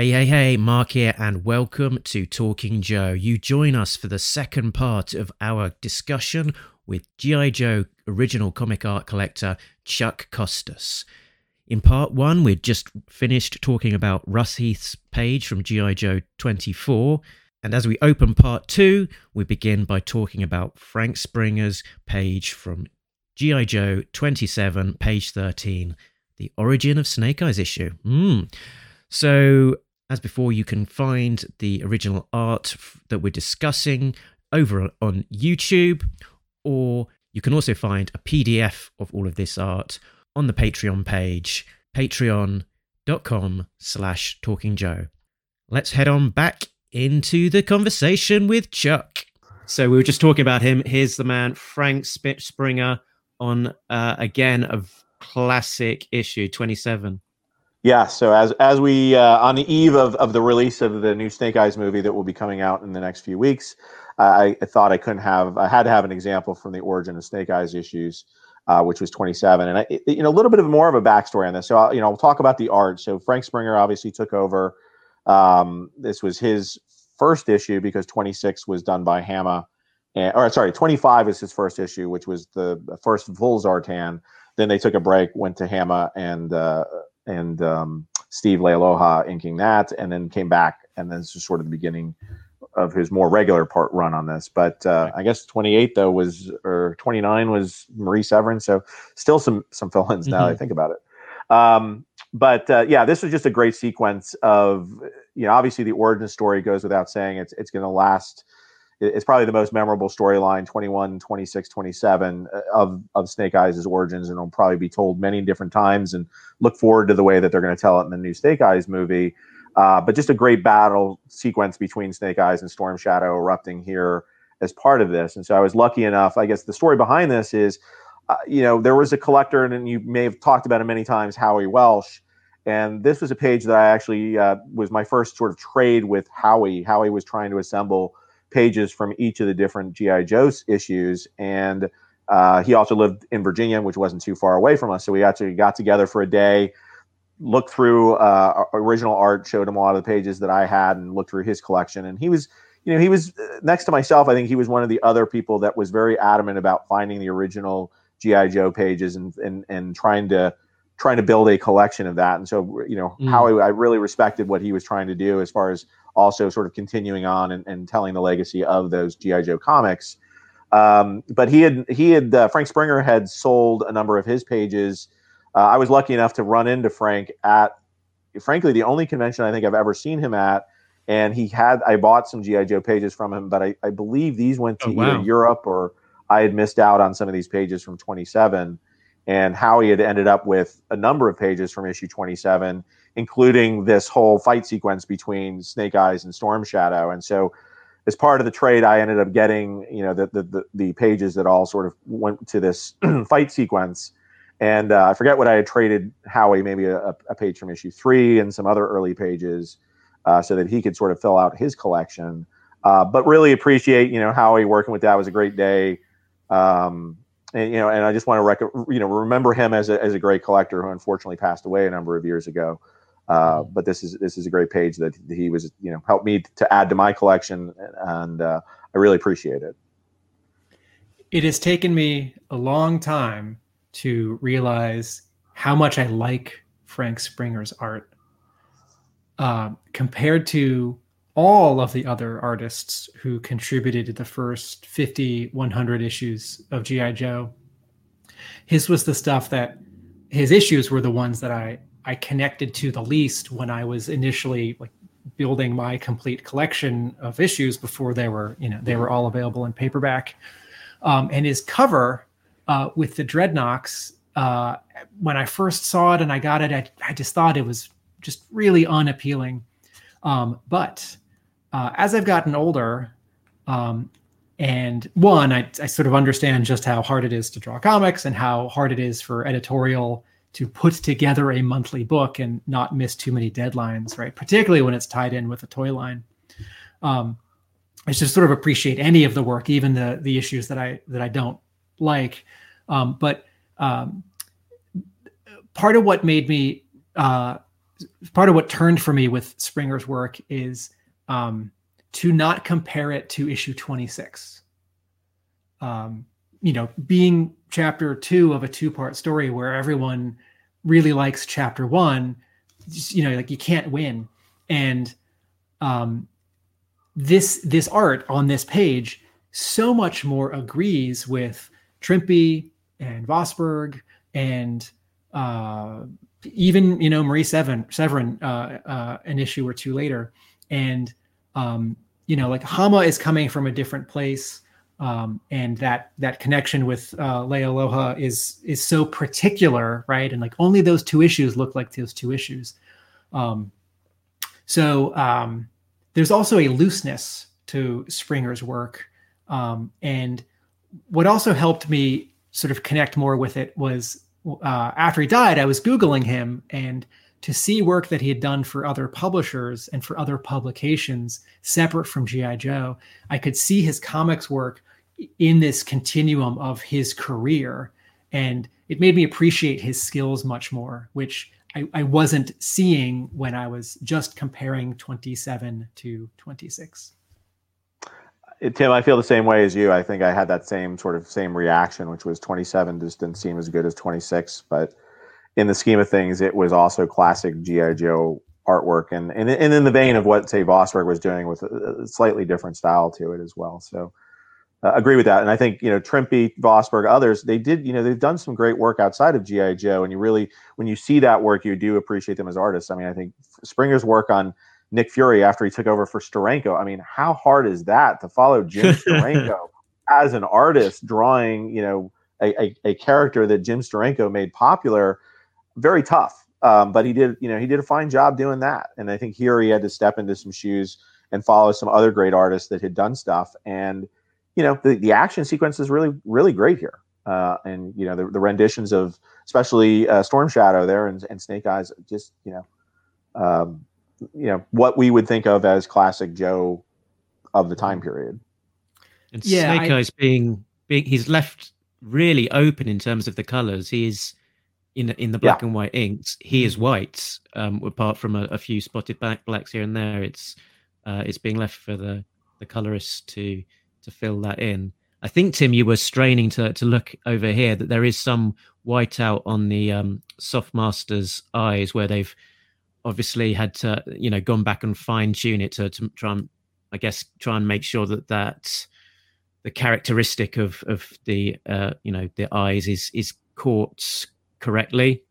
Hey, hey, hey, Mark here, and welcome to Talking Joe. You join us for the second part of our discussion with G.I. Joe original comic art collector Chuck Costas. In part one, we'd just finished talking about Russ Heath's page from G.I. Joe 24. And as we open part two, we begin by talking about Frank Springer's page from G.I. Joe 27, page 13, the origin of Snake Eyes issue. Mm. So, as before, you can find the original art that we're discussing over on YouTube, or you can also find a PDF of all of this art on the Patreon page, patreon.com slash talking joe. Let's head on back into the conversation with Chuck. So we were just talking about him. Here's the man, Frank Springer, on uh, again a classic issue 27. Yeah, so as as we uh, on the eve of, of the release of the new Snake Eyes movie that will be coming out in the next few weeks, I, I thought I couldn't have I had to have an example from the origin of Snake Eyes issues, uh, which was 27, and I, you know a little bit of more of a backstory on this. So I'll, you know I'll talk about the art. So Frank Springer obviously took over. Um, this was his first issue because 26 was done by Hama, and, or sorry, 25 is his first issue, which was the first full Zartan. Then they took a break, went to Hama, and uh, and um, Steve Leialoha inking that, and then came back, and then this is sort of the beginning of his more regular part run on this. But uh, I guess 28 though was or 29 was Marie Severin, so still some some fill-ins now. Mm-hmm. I think about it. Um, but uh, yeah, this was just a great sequence of you know obviously the origin story goes without saying. It's it's going to last it's probably the most memorable storyline 21 26 27 uh, of of snake eyes' origins and it'll probably be told many different times and look forward to the way that they're going to tell it in the new snake eyes movie. Uh, but just a great battle sequence between snake eyes and storm shadow erupting here as part of this. And so i was lucky enough i guess the story behind this is uh, you know there was a collector and you may have talked about him many times howie welsh. And this was a page that i actually uh, was my first sort of trade with howie. Howie was trying to assemble pages from each of the different GI Joe's issues, and uh, he also lived in Virginia, which wasn't too far away from us. So we actually got together for a day, looked through uh, original art, showed him a lot of the pages that I had, and looked through his collection. And he was, you know, he was uh, next to myself. I think he was one of the other people that was very adamant about finding the original GI Joe pages and and and trying to trying to build a collection of that. And so, you know, mm. how I, I really respected what he was trying to do as far as also sort of continuing on and, and telling the legacy of those GI Joe comics. Um, but he had he had uh, Frank Springer had sold a number of his pages. Uh, I was lucky enough to run into Frank at, frankly, the only convention I think I've ever seen him at. And he had I bought some GI Joe pages from him, but I, I believe these went to oh, wow. either Europe or I had missed out on some of these pages from 27. And Howie had ended up with a number of pages from issue 27 including this whole fight sequence between Snake Eyes and Storm Shadow. And so, as part of the trade, I ended up getting you know the the, the, the pages that all sort of went to this fight sequence. And uh, I forget what I had traded Howie, maybe a, a, page from issue three and some other early pages, uh, so that he could sort of fill out his collection. Uh, but really appreciate you know Howie working with that it was a great day. Um, and you know, and I just want to rec- you know remember him as a as a great collector who unfortunately passed away a number of years ago. Uh, but this is this is a great page that he was you know helped me to add to my collection, and uh, I really appreciate it. It has taken me a long time to realize how much I like Frank Springer's art uh, compared to all of the other artists who contributed to the first 50, 100 issues of G.I. Joe. His was the stuff that his issues were the ones that I I connected to the least when I was initially like building my complete collection of issues before they were, you know, they were all available in paperback. Um, and his cover uh, with the dreadnoks, uh, when I first saw it and I got it, I, I just thought it was just really unappealing. Um, but uh, as I've gotten older, um, and one, I, I, sort of understand just how hard it is to draw comics and how hard it is for editorial to put together a monthly book and not miss too many deadlines, right? Particularly when it's tied in with a toy line. Um, I just sort of appreciate any of the work, even the the issues that I that I don't like. Um, but um, part of what made me uh, part of what turned for me with Springer's work is um, to not compare it to issue 26. Um, you know, being chapter two of a two part story where everyone really likes chapter one, you know, like you can't win. And um, this this art on this page so much more agrees with Trimpe and Vosburg and uh, even you know Marie Severin, Severin uh, uh, an issue or two later, and um, you know like Hama is coming from a different place, um, and that that connection with uh, Leialoha is is so particular, right? And like only those two issues look like those two issues. Um, so um, there's also a looseness to Springer's work, um, and what also helped me sort of connect more with it was uh, after he died, I was Googling him and to see work that he had done for other publishers and for other publications separate from G.I. Joe, I could see his comics work in this continuum of his career. And it made me appreciate his skills much more, which I, I wasn't seeing when I was just comparing 27 to 26. Uh, Tim, I feel the same way as you. I think I had that same sort of same reaction, which was 27 just didn't seem as good as 26. But in the scheme of things, it was also classic GI Joe artwork, and and, and in the vein of what say Vosburg was doing with a, slightly different style to it as well. So uh, agree with that. And I think you know Trimpe, Vosburg, others they did you know they've done some great work outside of GI Joe, and you really when you see that work, you do appreciate them as artists. I mean, I think Springer's work on Nick Fury after he took over for Steranko. I mean, how hard is that to follow Jim Steranko as an artist drawing, you know, a, a, a, character that Jim Steranko made popular? Very tough. Um, but he did, you know, he did a fine job doing that. And I think here he had to step into some shoes and follow some other great artists that had done stuff. And, you know, the, the action sequence is really, really great here. Uh, and, you know, the, the renditions of especially uh, Storm Shadow there and, and Snake Eyes, just, you know, um, you know what we would think of as classic Joe of the time period. And yeah, Snake I, Eyes being being he's left really open in terms of the colors. He is in in the black yeah. and white inks. He is white, um, apart from a, a, few spotted black blacks here and there. It's uh, it's being left for the the colorists to to fill that in. I think Tim, you were straining to to look over here that there is some white out on the um, soft masters eyes where they've obviously had to you know gone back and fine tune it to, to try and I guess try and make sure that that the characteristic of of the uh, you know the eyes is is caught correctly.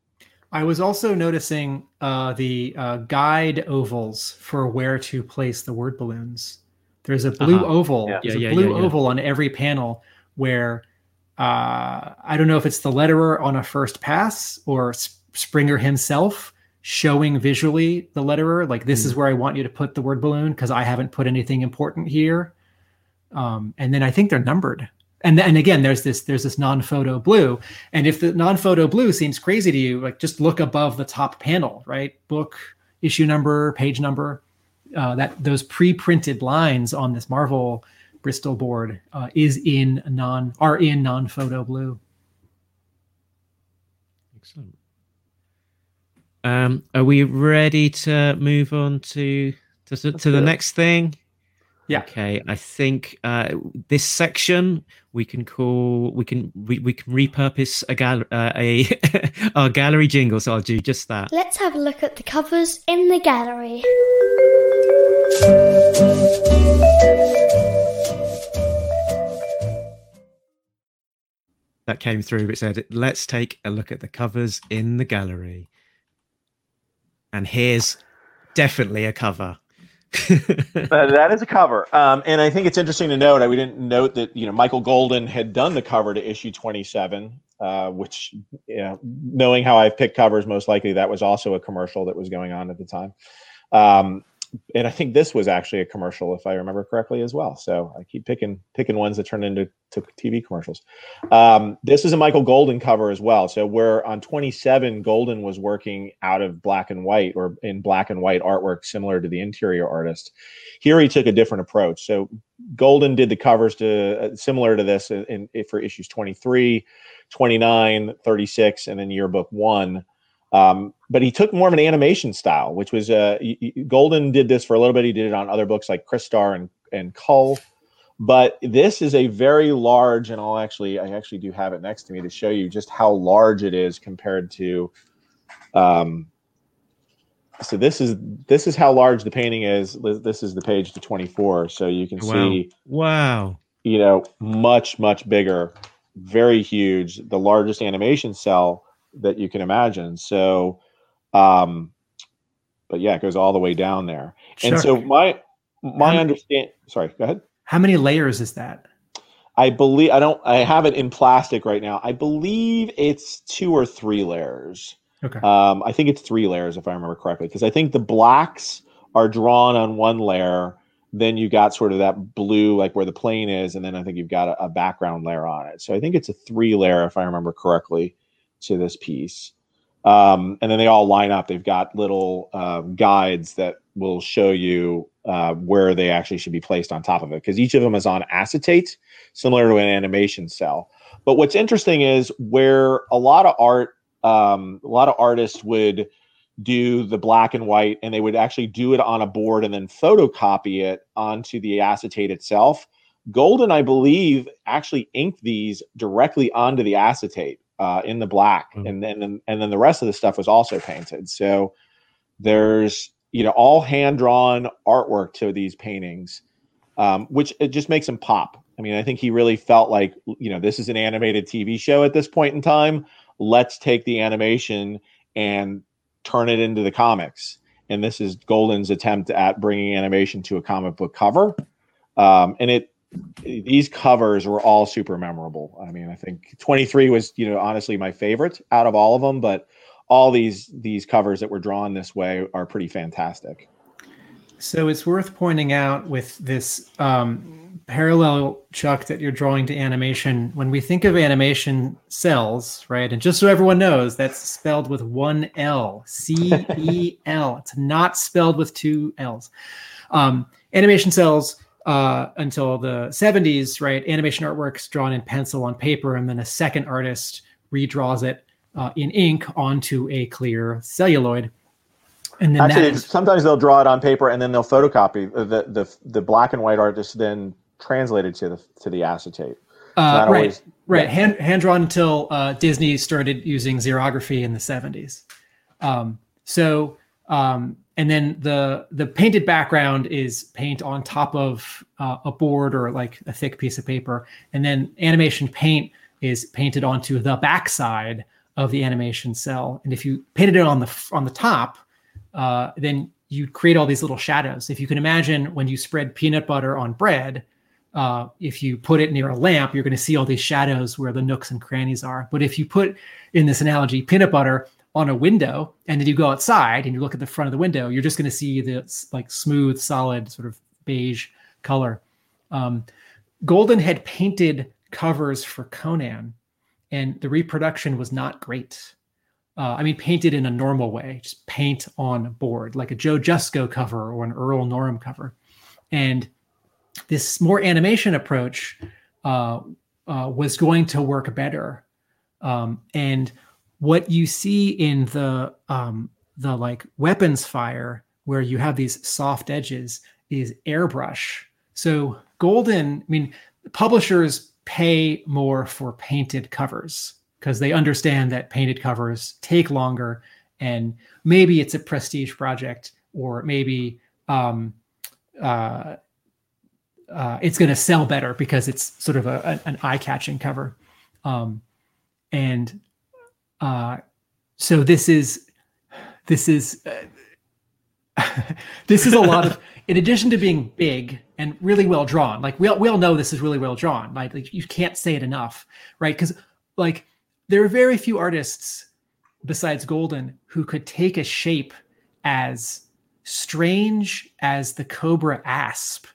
I was also noticing uh, the uh, guide ovals for where to place the word balloons. There's a blue uh-huh. oval. Yeah. There's yeah, a blue yeah, oval on every panel where uh, I don't know if it's the letterer on a first pass or Springer himself showing visually the letterer like this mm. is where i want you to put the word balloon because i haven't put anything important here um, and then i think they're numbered and and again there's this there's this non-photo blue and if the non-photo blue seems crazy to you like just look above the top panel right book issue number page number uh, that those pre-printed lines on this marvel bristol board uh, is in non are in non-photo blue. Excellent. Um, are we ready to move on to to, to the next thing? Yeah. Okay. I think uh, this section we can call we can we, we can repurpose a gal uh, a our gallery jingle. So I'll do just that. Let's have a look at the covers in the gallery. That came through. It said, "Let's take a look at the covers in the gallery." and here's definitely a cover. that is a cover, um, and I think it's interesting to note. We didn't note that you know Michael Golden had done the cover to issue 27, uh, which you know, knowing how I've picked covers, most likely that was also a commercial that was going on at the time. Um, and I think this was actually a commercial, if I remember correctly, as well. So I keep picking picking ones that turn into to TV commercials. Um, this is a Michael Golden cover as well. So where on 27, Golden was working out of black and white or in black and white artwork, similar to the interior artist. Here he took a different approach. So Golden did the covers to uh, similar to this in, in, for issues 23, 29, 36, and then yearbook one. Um, but he took more of an animation style, which was uh, Golden did this for a little bit. He did it on other books like Crystar and and Kull, but this is a very large, and I'll actually I actually do have it next to me to show you just how large it is compared to. Um, so this is this is how large the painting is. This is the page to 24, so you can Wow. see Wow. you know, much, much bigger, very huge, the largest animation cell that you can imagine. So, um, but yeah, it goes all the way down there. Sure. And so my my How- understand sorry, go ahead. how many layers is that? I believe I don't I have it in plastic right now. I believe it's two or three layers. Okay. Um, I think it's three layers if I remember correctly, because I think the blacks are drawn on one layer. Then you got sort of that blue, like where the plane is, and then I think you've got a, a background layer on it. So I think it's a three layer, if I remember correctly, to this piece. Um, and then they all line up. They've got little um, guides that will show you uh, where they actually should be placed on top of it, because each of them is on acetate, similar to an animation cell. But what's interesting is where a lot of art um, a lot of artists would do the black and white and they would actually do it on a board and then photocopy it onto the acetate itself golden i believe actually inked these directly onto the acetate uh, in the black Mm. and then and then the rest of the stuff was also painted so there's you know all hand drawn artwork to these paintings um, which it just makes them pop i mean i think he really felt like you know this is an animated tv show at this point in time let's take the animation and turn it into the comics. And this is Golden's attempt at bringing animation to a comic book cover. Um, and it these covers were all super memorable. I mean, I think 23 was, you know, honestly my favorite out of all of them, but all these these covers that were drawn this way are pretty fantastic. So it's worth pointing out with this um, parallel, Chuck, that you're drawing to animation. When we think of animation cells, right, and just so everyone knows, that's spelled with one L, C E L. It's not spelled with two L's. Um, animation cells uh, until the 70s, right? Animation artworks drawn in pencil on paper, and then a second artist redraws it uh, in ink onto a clear celluloid. And then Actually, that sometimes they'll draw it on paper and then they'll photocopy uh, the the the black and white artist then translated to the to the acetate. uh, right. always- Right, yeah. hand hand drawn until uh, Disney started using xerography in the seventies. Um, so, um, and then the the painted background is paint on top of uh, a board or like a thick piece of paper, and then animation paint is painted onto the backside of the animation cell. And if you painted it on the on the top, uh, then you create all these little shadows. If you can imagine when you spread peanut butter on bread, uh, if you put it near a lamp, you're going to see all these shadows where the nooks and crannies are. But if you put, in this analogy, peanut butter on a window, and then you go outside and you look at the front of the window, you're just going to see this like smooth, solid, sort of beige color. Um, Golden had painted covers for Conan, and the reproduction was not great. Uh, I mean, painted in a normal way, just paint on board, like a Joe Jusko cover or an Earl Norem cover. And this more animation approach uh, uh, was going to work better. Um, and what you see in the um, the like weapons fire, where you have these soft edges, is airbrush. So Golden, I mean, publishers pay more for painted covers because they understand that painted covers take longer, and maybe it's a prestige project, or maybe um, uh, uh, it's going to sell better because it's sort of a, an eye-catching cover um, and uh, so this is this is uh, this is a lot of in addition to being big and really well drawn like we all, we all know this is really well drawn like, like you can't say it enough right? Because like there are very few artists besides golden who could take a shape as strange as the cobra asp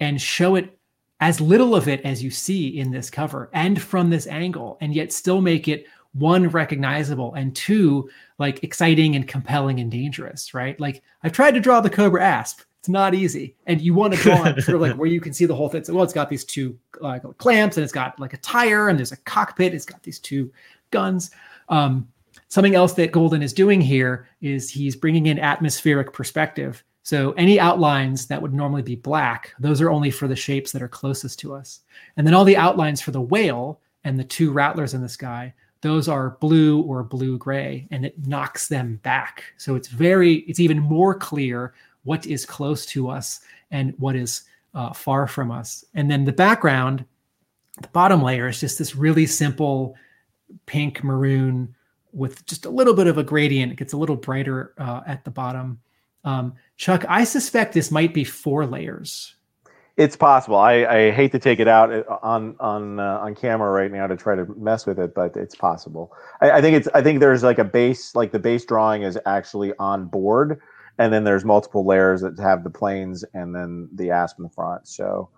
and show it as little of it as you see in this cover and from this angle and yet still make it one recognizable and two like exciting and compelling and dangerous right? Like i've tried to draw the cobra asp. It's not easy. And you want to draw it sort of like where you can see the whole thing. So well it's got these two like clamps and it's got like a tire and there's a cockpit. It's got these two guns. Um something else that Golden is doing here is he's bringing in atmospheric perspective. So any outlines that would normally be black, those are only for the shapes that are closest to us. And then all the outlines for the whale and the two rattlers in the sky, those are blue or blue gray, and it knocks them back. So it's very, it's even more clear what is close to us and what is uh, far from us. And then the background, the bottom layer is just this really simple pink maroon with just a little bit of a gradient. It gets a little brighter uh, at the bottom. Um, Chuck, I suspect this might be four layers. It's possible. I, I hate to take it out uh, on on uh, on camera right now to try to mess with it, but it's possible. I, I, think it's. I think there's like a base, like the base drawing is actually on board, and then there's multiple layers that have the planes and then the asp in the front. So,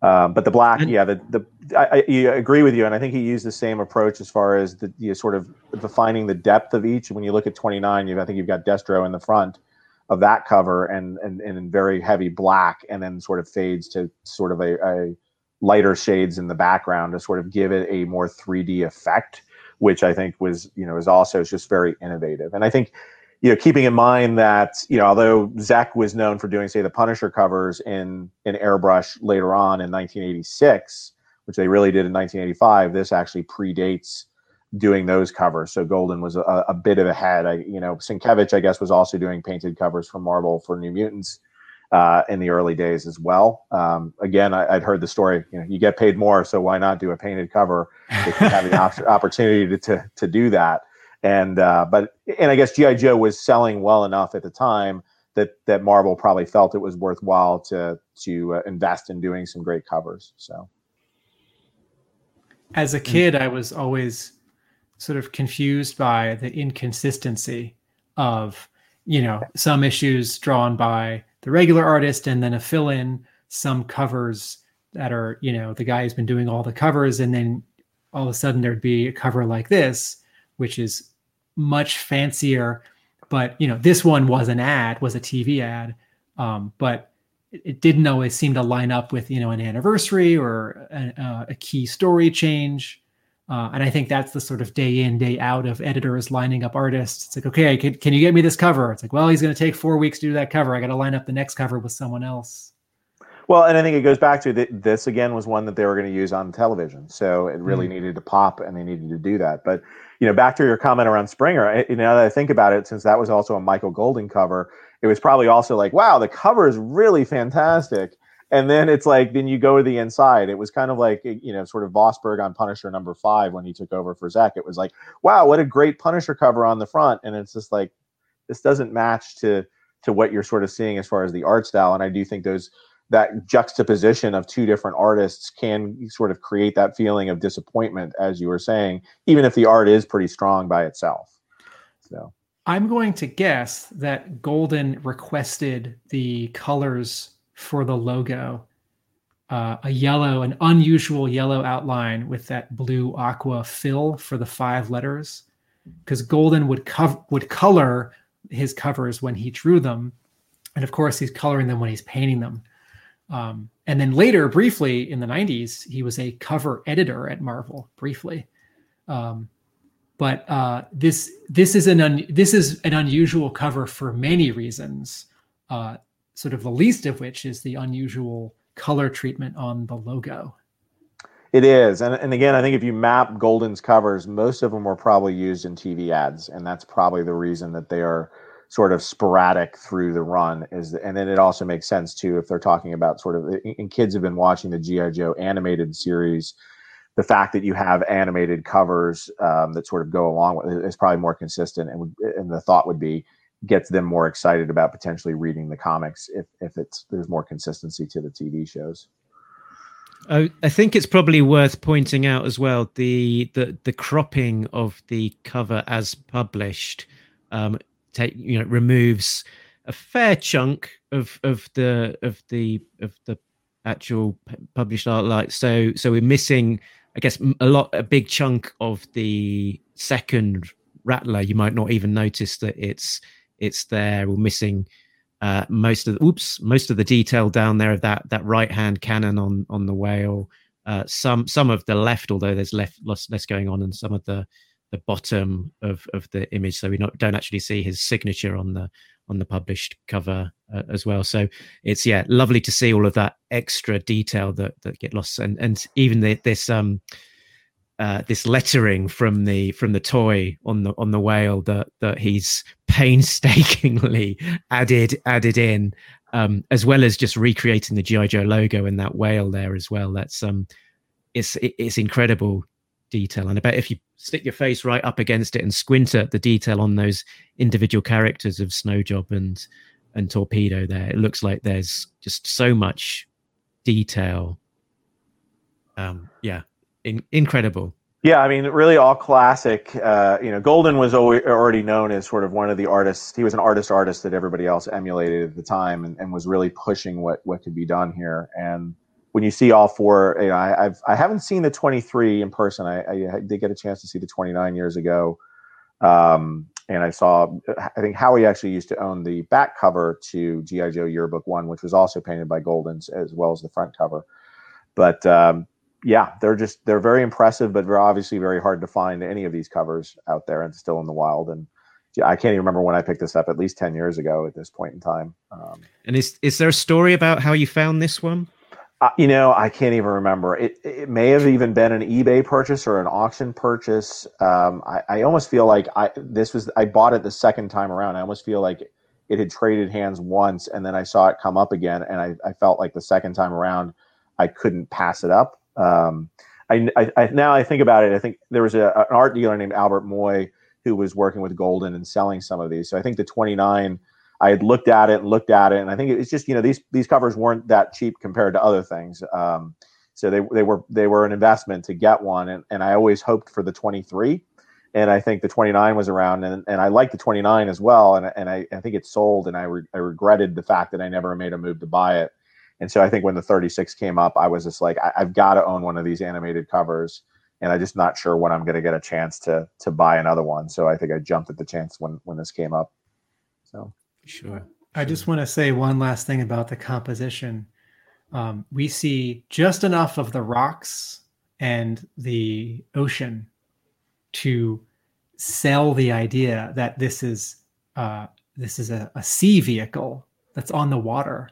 um, but the black, yeah, the the I, I, agree with you, and I think he used the same approach as far as the you sort of defining the depth of each. When you look at 29, you I think you've got Destro in the front of that cover and and, and in very heavy black and then sort of fades to sort of a, a lighter shades in the background to sort of give it a more 3D effect, which I think was, you know, is also just very innovative. And I think, you know, keeping in mind that, you know, although Zeck was known for doing, say, the Punisher covers in in airbrush later on in 1986, which they really did in 1985, this actually predates doing those covers. So Golden was a, a bit of ahead. I, you know, Sienkiewicz, I guess, was also doing painted covers for Marvel for New Mutants uh, in the early days as well. Um, again, I, would heard the story. You know, you get paid more, so why not do a painted cover if you have the op- opportunity to, to, to do that? And uh, but and I guess GI Joe was selling well enough at the time that that Marvel probably felt it was worthwhile to to uh, invest in doing some great covers. So, as a kid, I was always sort of confused by the inconsistency of you know some issues drawn by the regular artist and then a fill-in some covers that are you know the guy who's been doing all the covers and then all of a sudden there'd be a cover like this which is much fancier. But you know this one was an ad was a tv ad um, but it didn't always seem to line up with you know an anniversary or a, a key story change uh, and I think that's the sort of day in, day out of editors lining up artists. It's like, okay, can, can you get me this cover? It's like, well, he's going to take four weeks to do that cover. I got to line up the next cover with someone else. Well, and I think it goes back to th- this again was one that they were going to use on television, so it really mm. needed to pop, and they needed to do that. But you know, back to your comment around Springer, I, you know, now that I think about it, since that was also a Michael Golden cover, it was probably also like, wow, the cover is really fantastic and then it's like then you go to the inside. It was kind of like you know sort of Vosburg on punisher number five when he took over for Zeck it was like wow what a great punisher cover on the front. And it's just like this doesn't match to to what you're sort of seeing as far as the art style. And i do think those that juxtaposition of two different artists can sort of create that feeling of disappointment as you were saying even if the art is pretty strong by itself. So. I'm going to guess that golden requested the colors for the logo. Uh, a yellow, an unusual yellow outline with that blue aqua fill for the five letters, because Golden would cover would color his covers when he drew them, and of course he's coloring them when he's painting them. Um, and then later, briefly in the '90s, he was a cover editor at Marvel. Briefly, um, but uh, this this is an un, this is an unusual cover for many reasons. Uh, sort of the least of which is the unusual color treatment on the logo. It is. And, and again, I think if you map Golden's covers, most of them were probably used in TV ads. And that's probably the reason that they are sort of sporadic through the run is and then it also makes sense too if they're talking about sort of and kids have been watching the gi joe animated series the fact that you have animated covers um, that sort of go along with it is probably more consistent and, and the thought would be gets them more excited about potentially reading the comics if if it's there's more consistency to the TV shows. I, I think it's probably worth pointing out as well the the the cropping of the cover as published. Um, take you know removes a fair chunk of of the of the of the actual published art like so so we're missing i guess a lot a big chunk of the second rattler you might not even notice that it's it's there. We're missing uh, most of the oops, most of the detail down there of that that right hand cannon on on the whale. Uh, some some of the left, although there's left less, less going on, and some of the the bottom of of the image, so we not, don't actually see his signature on the on the published cover uh, as well. So it's yeah, lovely to see all of that extra detail that that get lost, and and even the, this um uh, this lettering from the from the toy on the on the whale that that he's painstakingly added added in, um, as well as just recreating the GI Joe logo and that whale there as well. That's um, it's it's incredible detail, and I bet if you stick your face right up against it and squint at the detail on those individual characters of Snowjob and and Torpedo, there it looks like there's just so much detail. Um, yeah, in, incredible. Yeah, I mean, really all classic. Uh, you know, Golden was already known as sort of one of the artists. He was an artist artist that everybody else emulated at the time, and, and was really pushing what what could be done here. And when you see all four, you know, I, I've I haven't seen the 23 in person. I, I did get a chance to see the 29 years ago, um, and I saw. I think Howie actually used to own the back cover to GI Joe Yearbook One, which was also painted by Golden's as well as the front cover. But um, yeah, they're just they're very impressive, but they're obviously very hard to find any of these covers out there and still in the wild. And I can't even remember when I picked this up. At least ten years ago at this point in time. Um, and is is there a story about how you found this one? Uh, you know, I can't even remember. It it may have even been an eBay purchase or an auction purchase. Um, I, I almost feel like I this was I bought it the second time around. I almost feel like it had traded hands once, and then I saw it come up again, and I, I felt like the second time around I couldn't pass it up. Um, I, I, I, now I think about it. I think there was a, an art dealer named Albert Moy who was working with Golden and selling some of these. So I think the 29, I had looked at it and looked at it, and I think it's just you know these these covers weren't that cheap compared to other things. Um, so they they were they were an investment to get one, and, and I always hoped for the 23, and I think the 29 was around, and, and I liked the 29 as well, and and I, I think it sold, and I re, I regretted the fact that I never made a move to buy it and so I think when the 36 came up, I was just like, I, have got to own one of these animated covers. And I'm just not sure when I'm going to get a chance to to buy another one. So I think I jumped at the chance when when this came up. So sure. I just want to say one last thing about the composition. Um, we see just enough of the rocks and the ocean to sell the idea that this is uh, this is a, a sea vehicle that's on the water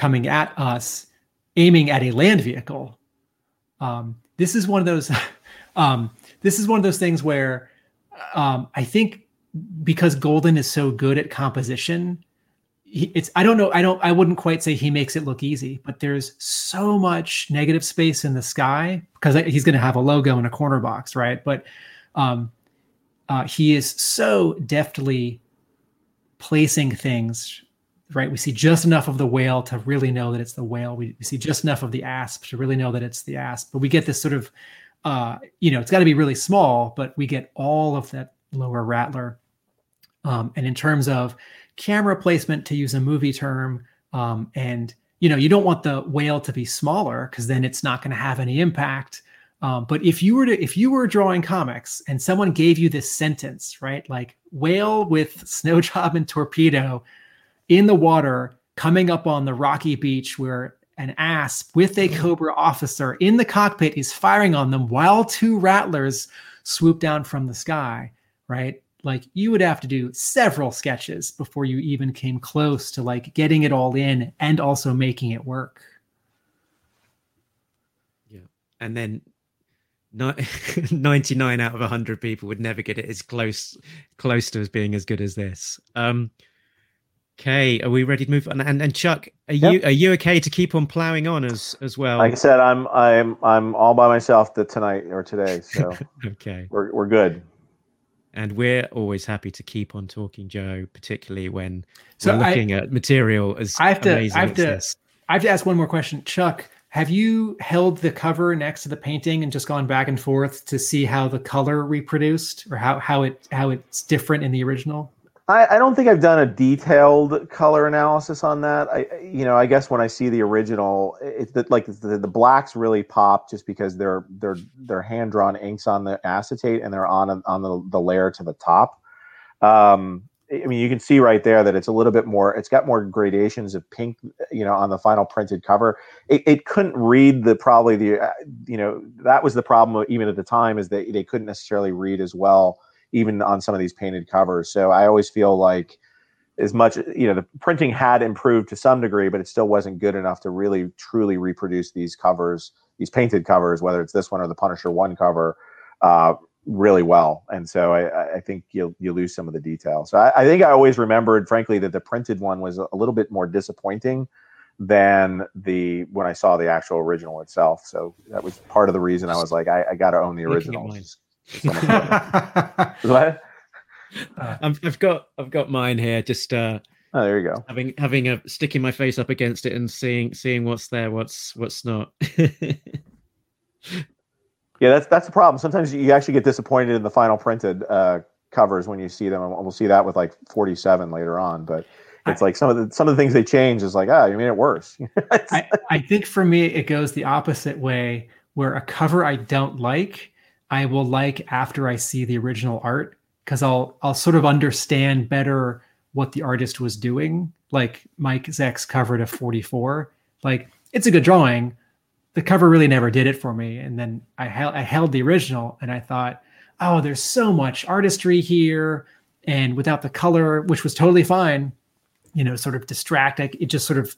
coming at us, aiming at a land vehicle. Um, this is one of those. um, this is one of those things where um, I think because Golden is so good at composition, it's I don't know I don't I wouldn't quite say he makes it look easy, but there's so much negative space in the sky because he's going to have a logo in a corner box, right? But um, uh, he is so deftly placing things right? We see just enough of the whale to really know that it's the whale. We, we see just enough of the asp to really know that it's the asp. But we get this sort of, uh, you know, it's got to be really small, but we get all of that lower rattler. Um, and in terms of camera placement, to use a movie term, um, and you know, you don't want the whale to be smaller because then it's not going to have any impact. Um, but if you were to if you were drawing comics and someone gave you this sentence, right, like whale with snow job and torpedo in the water coming up on the rocky beach where an asp with a cobra officer in the cockpit is firing on them while two rattlers swoop down from the sky right? Like you would have to do several sketches before you even came close to like getting it all in and also making it work. Yeah. And then 99 out of 100 people would never get it as close close to as being as good as this. Um Okay, are we ready to move on? And and Chuck, are yep. you are you okay to keep on plowing on as as well? Like I said, I'm I'm I'm all by myself the, tonight or today, so okay, we're we're good. And we're always happy to keep on talking, Joe, particularly when so we're looking I, at material as I have to I have to this. I have to ask one more question, Chuck. Have you held the cover next to the painting and just gone back and forth to see how the color reproduced or how how it how it's different in the original? I, I, don't think I've done a detailed color analysis on that. I, you know, I guess when I see the original, it's the, like the, the blacks really pop just because they're they're they're hand drawn inks on the acetate and they're on on the, the layer to the top. Um, I mean, you can see right there that it's a little bit more. It's got more gradations of pink, you know, on the final printed cover. It, it couldn't read the probably the, uh, you know, that was the problem even at the time is that they couldn't necessarily read as well even on some of these painted covers. So I always feel like as much you know the printing had improved to some degree, but it still wasn't good enough to really truly reproduce these covers, these painted covers, whether it's this one or the Punisher one cover. Uh, really well. And so I, I think you'll you lose some of the detail. So I, I, think I always remembered, frankly, that the printed one was a little bit more disappointing than the when I saw the actual original itself. So that was part of the reason I was like, I, I got to own the original. What? Uh, I've, I've got I've got mine here. Just uh, oh, there you go. Having having a sticking my face up against it and seeing seeing what's there, what's what's not. Yeah, that's that's the problem. Sometimes you actually get disappointed in the final printed uh, covers when you see them, and we'll see that with like 47 later on. But it's I, like some of the some of the things they change is like, ah, you made it worse. I, I think for me it goes the opposite way, where a cover I don't like, I will like after I see the original art because I'll I'll sort of understand better what the artist was doing. Like Mike Zeck's cover to 44, like it's a good drawing, the cover really never did it for me. And then I held I held the original and I thought, oh, there's so much artistry here, and without the color, which was totally fine, you know, sort of distract. it just sort of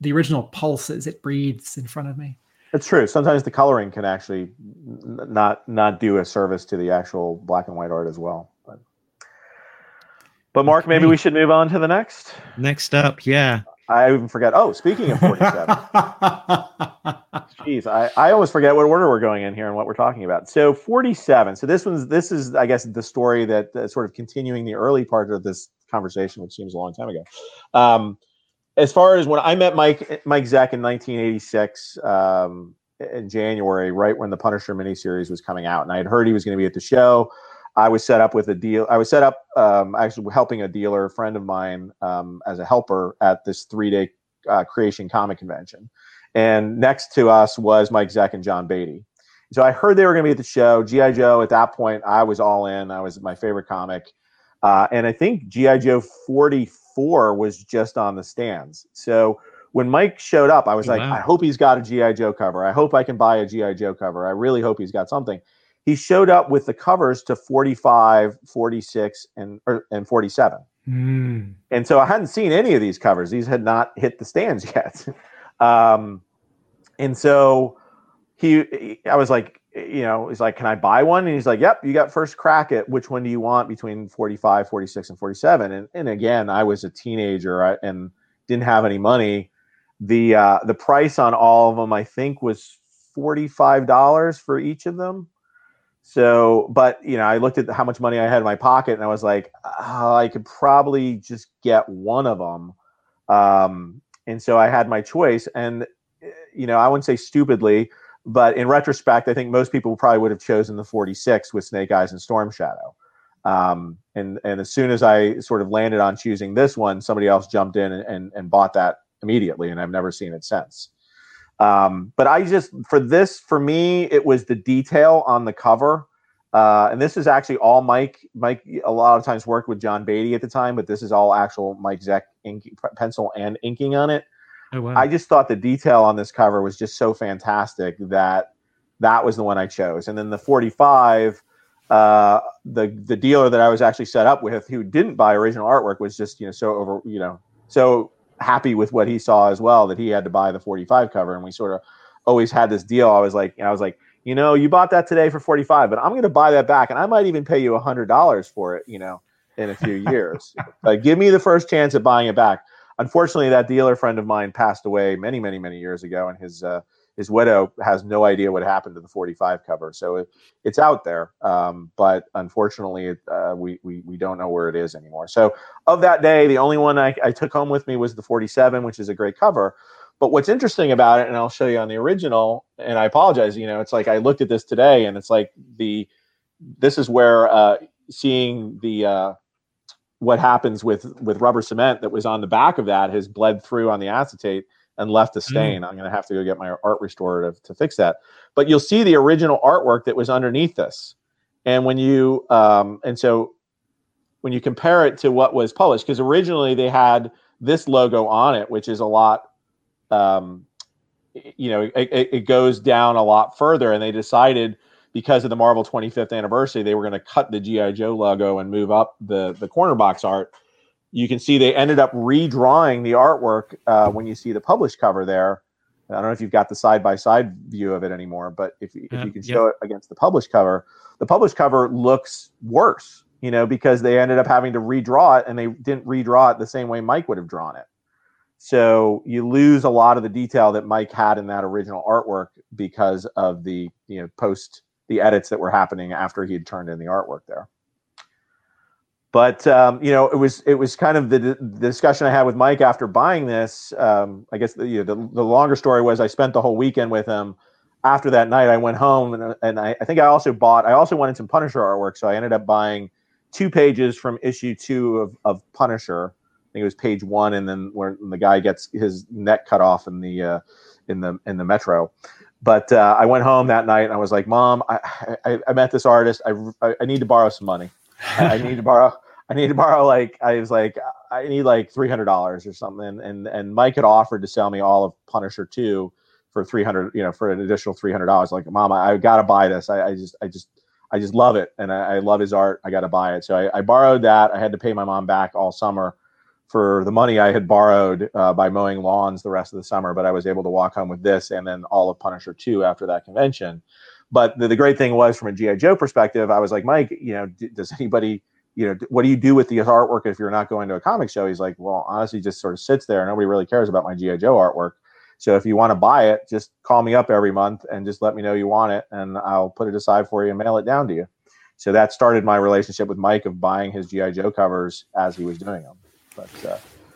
the original pulses, it breathes in front of me. It's true. Sometimes the coloring can actually not not do a service to the actual black and white art as well. But, but Mark, okay. maybe we should move on to the next. Next up, yeah. I even forget. Oh, speaking of 47. Jeez, I, I always forget what order we're going in here and what we're talking about. So 47. So this one's this is I guess the story that uh, sort of continuing the early part of this conversation, which seems a long time ago. Um, as far as when I met Mike Mike Zeck in 1986 um, in January, right when the Punisher miniseries was coming out, and I had heard he was going to be at the show. I was set up with a deal. I was set up um, actually helping a dealer, a friend of mine, um, as a helper at this three day uh, creation comic convention. And next to us was Mike Zeck and John Beatty. So I heard they were going to be at the show. GI Joe at that point, I was all in. I was my favorite comic, uh, and I think GI Joe 44 was just on the stands. So when Mike showed up, I was like, wow. I hope he's got a GI Joe cover. I hope I can buy a GI Joe cover. I really hope he's got something he showed up with the covers to 45, 46, and or, and 47. Mm. And so I hadn't seen any of these covers. These had not hit the stands yet. um, and so he, I was like, you know, he's like, can I buy one? And he's like, yep, you got first crack at which one do you want between 45, 46, and 47. And, and again, I was a teenager and didn't have any money. The, uh, the price on all of them, I think was $45 for each of them. So, but you know, I looked at how much money I had in my pocket, and I was like, oh, I could probably just get one of them. Um, and so I had my choice, and you know, I wouldn't say stupidly, but in retrospect, I think most people probably would have chosen the 46 with Snake Eyes and Storm Shadow. Um, and and as soon as I sort of landed on choosing this one, somebody else jumped in and, and, and bought that immediately, and I've never seen it since. Um, but I just for this for me it was the detail on the cover. Uh, and this is actually all Mike. Mike a lot of times worked with John Beatty at the time, but this is all actual Mike Zeck ink, pencil and inking on it. Oh, wow. I just thought the detail on this cover was just so fantastic that that was the one I chose. And then the 45, uh, the the dealer that I was actually set up with, who didn't buy original artwork, was just you know so over you know so happy with what he saw as well that he had to buy the 45 cover and we sort of always had this deal i was like i was like you know you bought that today for 45 but i'm going to buy that back and i might even pay you a hundred dollars for it you know in a few years like give me the first chance at buying it back unfortunately that dealer friend of mine passed away many many many years ago and his uh, his widow has no idea what happened to the 45 cover. So it, it's out there, um, but unfortunately, uh, we, we, we don't know where it is anymore. So of that day, the only one I, I took home with me was the 47, which is a great cover. But what's interesting about it, and I'll show you on the original, and I apologize, you know, it's like I looked at this today, and it's like the this is where uh, seeing the uh, what happens with with rubber cement that was on the back of that has bled through on the acetate and left a stain. Mm. I'm going to have to go get my art restorer to, to fix that. But you'll see the original artwork that was underneath this. And when you, um, and so when you compare it to what was published, because originally they had this logo on it, which is a lot, um, you know, it, it goes down a lot further, and they decided because of the Marvel 25th anniversary, they were going to cut the GI Joe logo and move up the the corner box art. You can see they ended up redrawing the artwork uh, when you see the published cover there. I don't know if you've got the side by side view of it anymore, but if, if you can show it against the published cover, the published cover looks worse, you know, because they ended up having to redraw it and they didn't redraw it the same way Mike would have drawn it. So you lose a lot of the detail that Mike had in that original artwork because of the, you know, post the edits that were happening after he had turned in the artwork there. But um, you know, it was it was kind of the, the, discussion I had with Mike after buying this. Um, I guess the, you know, the, the longer story was I spent the whole weekend with him. After that night, I went home and, and I, I think I also bought. I also wanted some Punisher artwork, so I ended up buying two pages from issue two of, of Punisher. I think it was page one, and then where the guy gets his neck cut off in the uh, in the in the metro. But uh, I went home that night and I was like, "Mom, I, I, I met this artist. I, I need to borrow some money. I need to borrow. I need to borrow like I was like I need like three hundred dollars or something." And and Mike had offered to sell me all of Punisher two for three hundred, you know, for an additional three hundred dollars. Like, Mom, I, I got to buy this. I, I, just I just I just love it, and I, I love his art. I got to buy it. So I, I borrowed that. I had to pay my mom back all summer for the money I had borrowed uh, by mowing lawns the rest of the summer, but I was able to walk home with this and then all of Punisher 2 after that convention. But the, the great thing was, from a G.I. Joe perspective, I was like, Mike, you know, d- does anybody, you know, d- what do you do with the artwork if you're not going to a comic show? He's like, well, honestly, just sort of sits there. Nobody really cares about my G.I. Joe artwork. So if you want to buy it, just call me up every month and just let me know you want it, and I'll put it aside for you and mail it down to you. So that started my relationship with Mike of buying his GI Joe covers as he was doing them but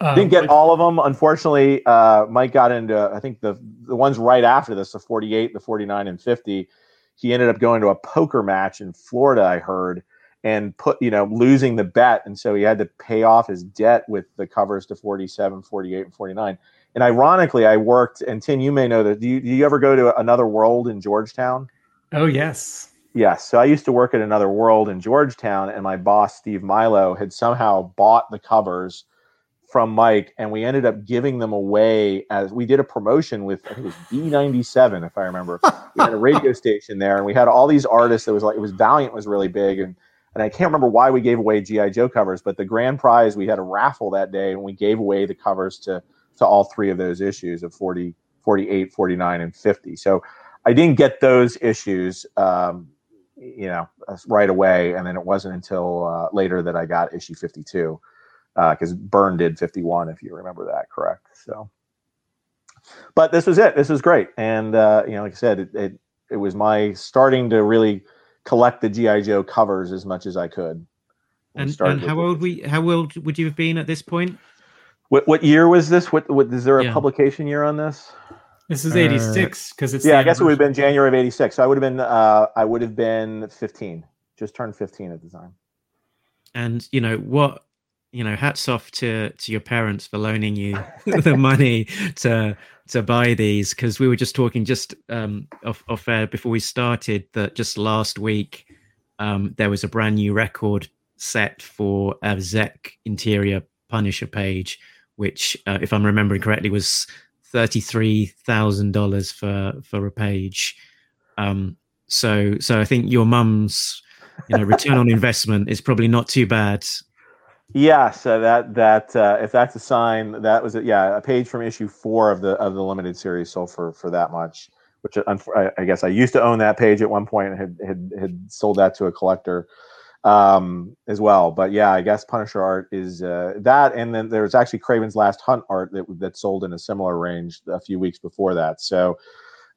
uh, um, didn't get all of them. Unfortunately, uh, Mike got into I think the the ones right after this, the 48, the 49, and 50. He ended up going to a poker match in Florida, I heard, and put you know losing the bet, and so he had to pay off his debt with the covers to 47, 48, and 49. And ironically, I worked, and Tim, you may know that. Do you, do you ever go to Another World in Georgetown? Oh yes. Yes. So I used to work at Another World in Georgetown, and my boss, Steve Milo, had somehow bought the covers from Mike, and we ended up giving them away as we did a promotion with I think it was B97, if I remember. we had a radio station there, and we had all these artists. That was like it was Valiant was really big, and and I can't remember why we gave away GI Joe covers, but the grand prize we had a raffle that day, and we gave away the covers to to all three of those issues of 40, 48, 49, and 50. So I didn't get those issues. Um, you know, right away, and then it wasn't until uh, later that I got issue 52 because uh, Byrne did 51, if you remember that correct. So, but this was it. This was great, and uh, you know, like I said, it, it, it was my starting to really collect the GI Joe covers as much as I could. And, and how old we? How old would you have been at this point? What what year was this? What what is there a yeah. publication year on this? This is eighty six because it's yeah. I guess it would have been January of eighty six. So I would have been uh, I would have been fifteen, just turned fifteen at the time. And you know what you know, hats off to to your parents for loaning you the money to to buy these because we were just talking just um, off off air before we started that just last week um, there was a brand new record set for a Zeck interior Punisher page, which, uh, if I'm remembering correctly, was thirty three thousand dollars for for a page. Um, so so I think your mum's you know return on investment is probably not too bad yeah, so that that uh, if that's a sign, that was a, yeah a page from issue four of the of the limited series sold for for that much. Which uh, I, I guess I used to own that page at one point and had had, had sold that to a collector um, as well. But yeah, I guess Punisher art is uh, that, and then there's actually Kraven's Last Hunt art that that sold in a similar range a few weeks before that. So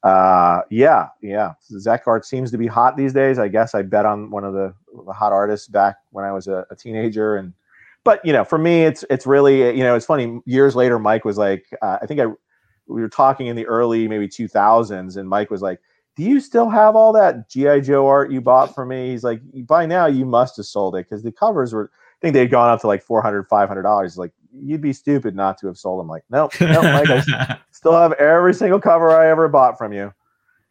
uh, yeah, yeah, Zeck art seems to be hot these days. I guess I bet on one of the, the hot artists back when I was a, a teenager and but you know, for me, it's it's really you know, it's funny. Years later, Mike was like, uh, I think I we were talking in the early maybe 2000s, and Mike was like, "Do you still have all that GI Joe art you bought for me?" He's like, "By now, you must have sold it because the covers were." I think they'd gone up to like 400 500 dollars. Like, you'd be stupid not to have sold them. Like, nope, nope, Mike, I still have every single cover I ever bought from you.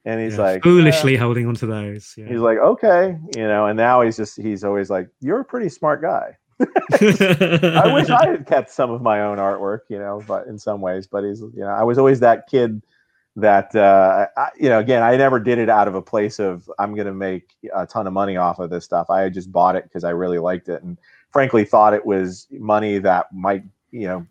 And he's yeah, like foolishly yeah. holding on to those. Yeah. He's like, okay, you know, and now he's just he's always like, you're a pretty smart guy. I wish I had kept some of my own artwork, you know, but in some ways, but he's, you know, I was always that kid that, uh, I, you know, again, I never did it out of a place of I'm going to make a ton of money off of this stuff. I just bought it because I really liked it and frankly thought it was money that might, you know,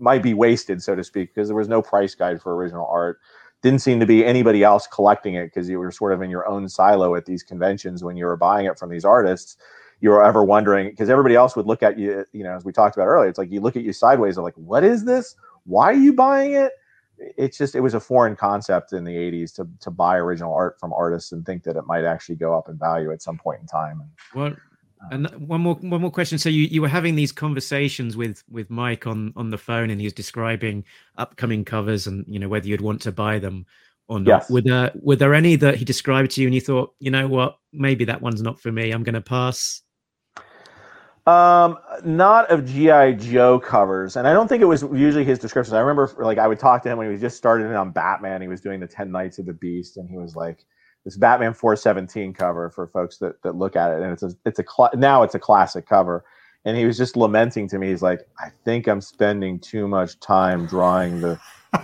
might be wasted, so to speak, because there was no price guide for original art. Didn't seem to be anybody else collecting it because you were sort of in your own silo at these conventions when you were buying it from these artists you were ever wondering because everybody else would look at you, you know, as we talked about earlier, it's like you look at you sideways and like, what is this? Why are you buying it? It's just it was a foreign concept in the 80s to to buy original art from artists and think that it might actually go up in value at some point in time. Well, uh, and one more one more question. So you, you were having these conversations with with Mike on on the phone, and he was describing upcoming covers and you know whether you'd want to buy them or not. Yes. Were there were there any that he described to you and you thought, you know what, maybe that one's not for me. I'm going to pass. Um, not of GI Joe covers, and I don't think it was usually his descriptions. I remember, like, I would talk to him when he was just starting on Batman. He was doing the Ten Nights of the Beast, and he was like, "This Batman 417 cover for folks that that look at it, and it's a it's a cl- now it's a classic cover." And he was just lamenting to me. He's like, "I think I'm spending too much time drawing the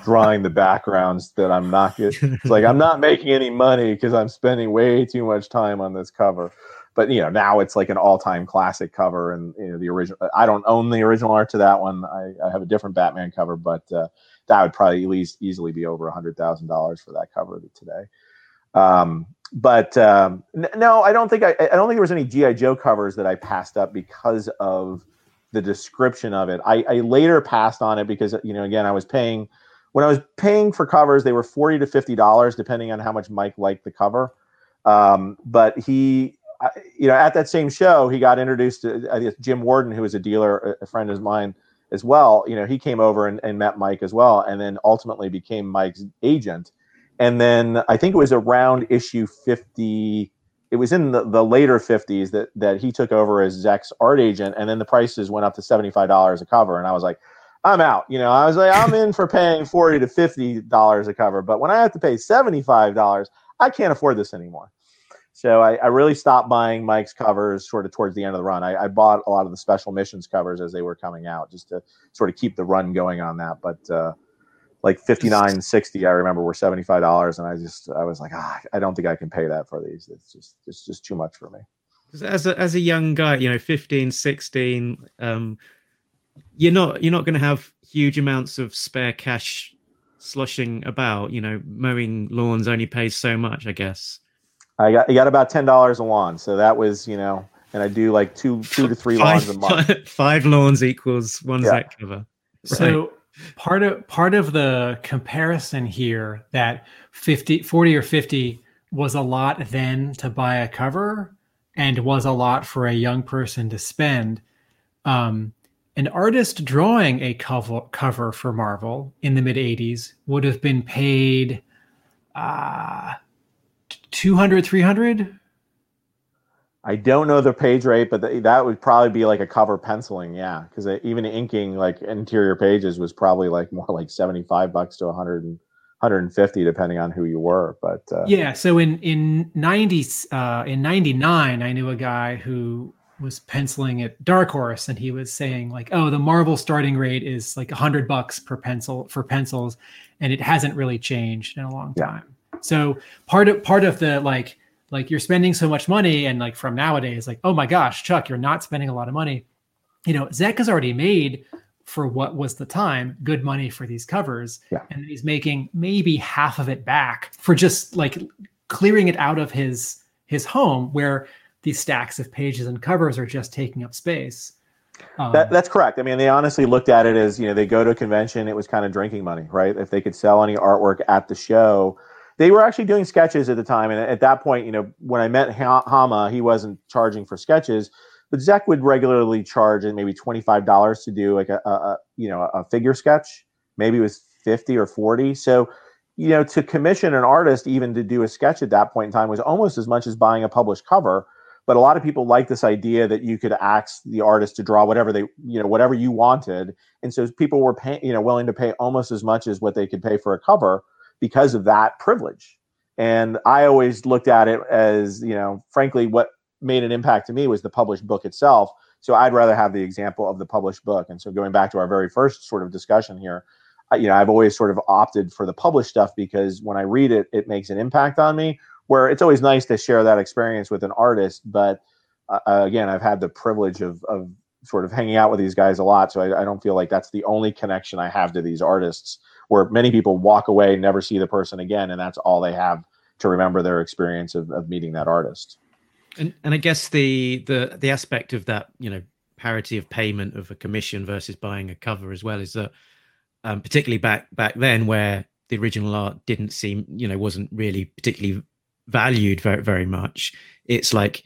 drawing the backgrounds that I'm not. It's like I'm not making any money because I'm spending way too much time on this cover." But you know now it's like an all-time classic cover and you know the original i don't own the original art to that one. I, I have a different batman cover but uh, that would probably at least easily be over a hundred thousand dollars for that cover today. Um, but um, n- no i don't think I, I don't think there was any gi joe covers that i passed up because of the description of it. I, I later passed on it because you know again i was paying when i was paying for covers they were 40 to 50 dollars depending on how much mike liked the cover. Um, but he you know, at that same show, he got introduced to I guess Jim Warden, who was a dealer, a friend of mine as well. You know, he came over and, and met Mike as well, and then ultimately became Mike's agent. And then I think it was around issue 50. It was in the, the later 50s that that he took over as Zeck's art agent, and then the prices went up to $75 a cover. And I was like, I'm out. You know, I was like, I'm in for paying 40 to 50 dollars a cover, but when I have to pay 75 dollars, I can't afford this anymore. So I, I, really stopped buying Mike's covers sort of towards the end of the run. I, I, bought a lot of the special missions covers as they were coming out just to sort of keep the run going on that. But uh, like 59, 60, I remember were $75. And I just, I was like, ah, I don't think I can pay that for these. It's just, it's just too much for me. As a, as a young guy, you know, 15, 16, um, you're not, you're not going to have huge amounts of spare cash sloshing about, you know, mowing lawns only pays so much, I guess. I got I got about ten dollars a lawn, so that was you know, and I do like two two to three five, lawns a month. Five lawns equals one yeah. Zeck cover. Right. So part of part of the comparison here that 50 40 or 50 was a lot then to buy a cover and was a lot for a young person to spend um, an artist drawing a cover cover for marvel in the mid 80s would have been paid uh, 200 300 i don't know the page rate but that would probably be like a cover penciling yeah because even inking like interior pages was probably like more like 75 bucks to 100 and 150 depending on who you were but uh, yeah so in in 90 uh, in 99 i knew a guy who was penciling at dark horse and he was saying like oh the marvel starting rate is like 100 bucks per pencil for pencils and it hasn't really changed in a long time so part of part of the like like you're spending so much money and like from nowadays like oh my gosh Chuck you're not spending a lot of money. You know Zeck has already made for what was the time good money for these covers yeah. and he's making maybe half of it back for just like clearing it out of his his home where these stacks of pages and covers are just taking up space. Um, that, that's correct. I mean, they honestly looked at it as you know they go to a convention. It was kind of drinking money, right? If they could sell any artwork at the show, they were actually doing sketches at the time. And at that point, you know, when I met Hama, he wasn't charging for sketches, but Zeck would regularly charge maybe twenty five dollars to do like a, a, you know a figure sketch. Maybe it was fifty or forty. So you know, to commission an artist even to do a sketch at that point in time was almost as much as buying a published cover. But a lot of people like this idea that you could ask the artist to draw whatever they, you know, whatever you wanted, and so people were paying, you know, willing to pay almost as much as what they could pay for a cover because of that privilege. And I always looked at it as, you know, frankly, what made an impact to me was the published book itself. So I'd rather have the example of the published book. And so going back to our very first sort of discussion here, you know, I've always sort of opted for the published stuff because when I read it, it makes an impact on me. Where it's always nice to share that experience with an artist, but uh, again, I've had the privilege of of sort of hanging out with these guys a lot, so I, I don't feel like that's the only connection I have to these artists. Where many people walk away, never see the person again, and that's all they have to remember their experience of, of meeting that artist. And and I guess the the the aspect of that, you know, parity of payment of a commission versus buying a cover as well is that um, particularly back back then where the original art didn't seem you know wasn't really particularly valued very very much it's like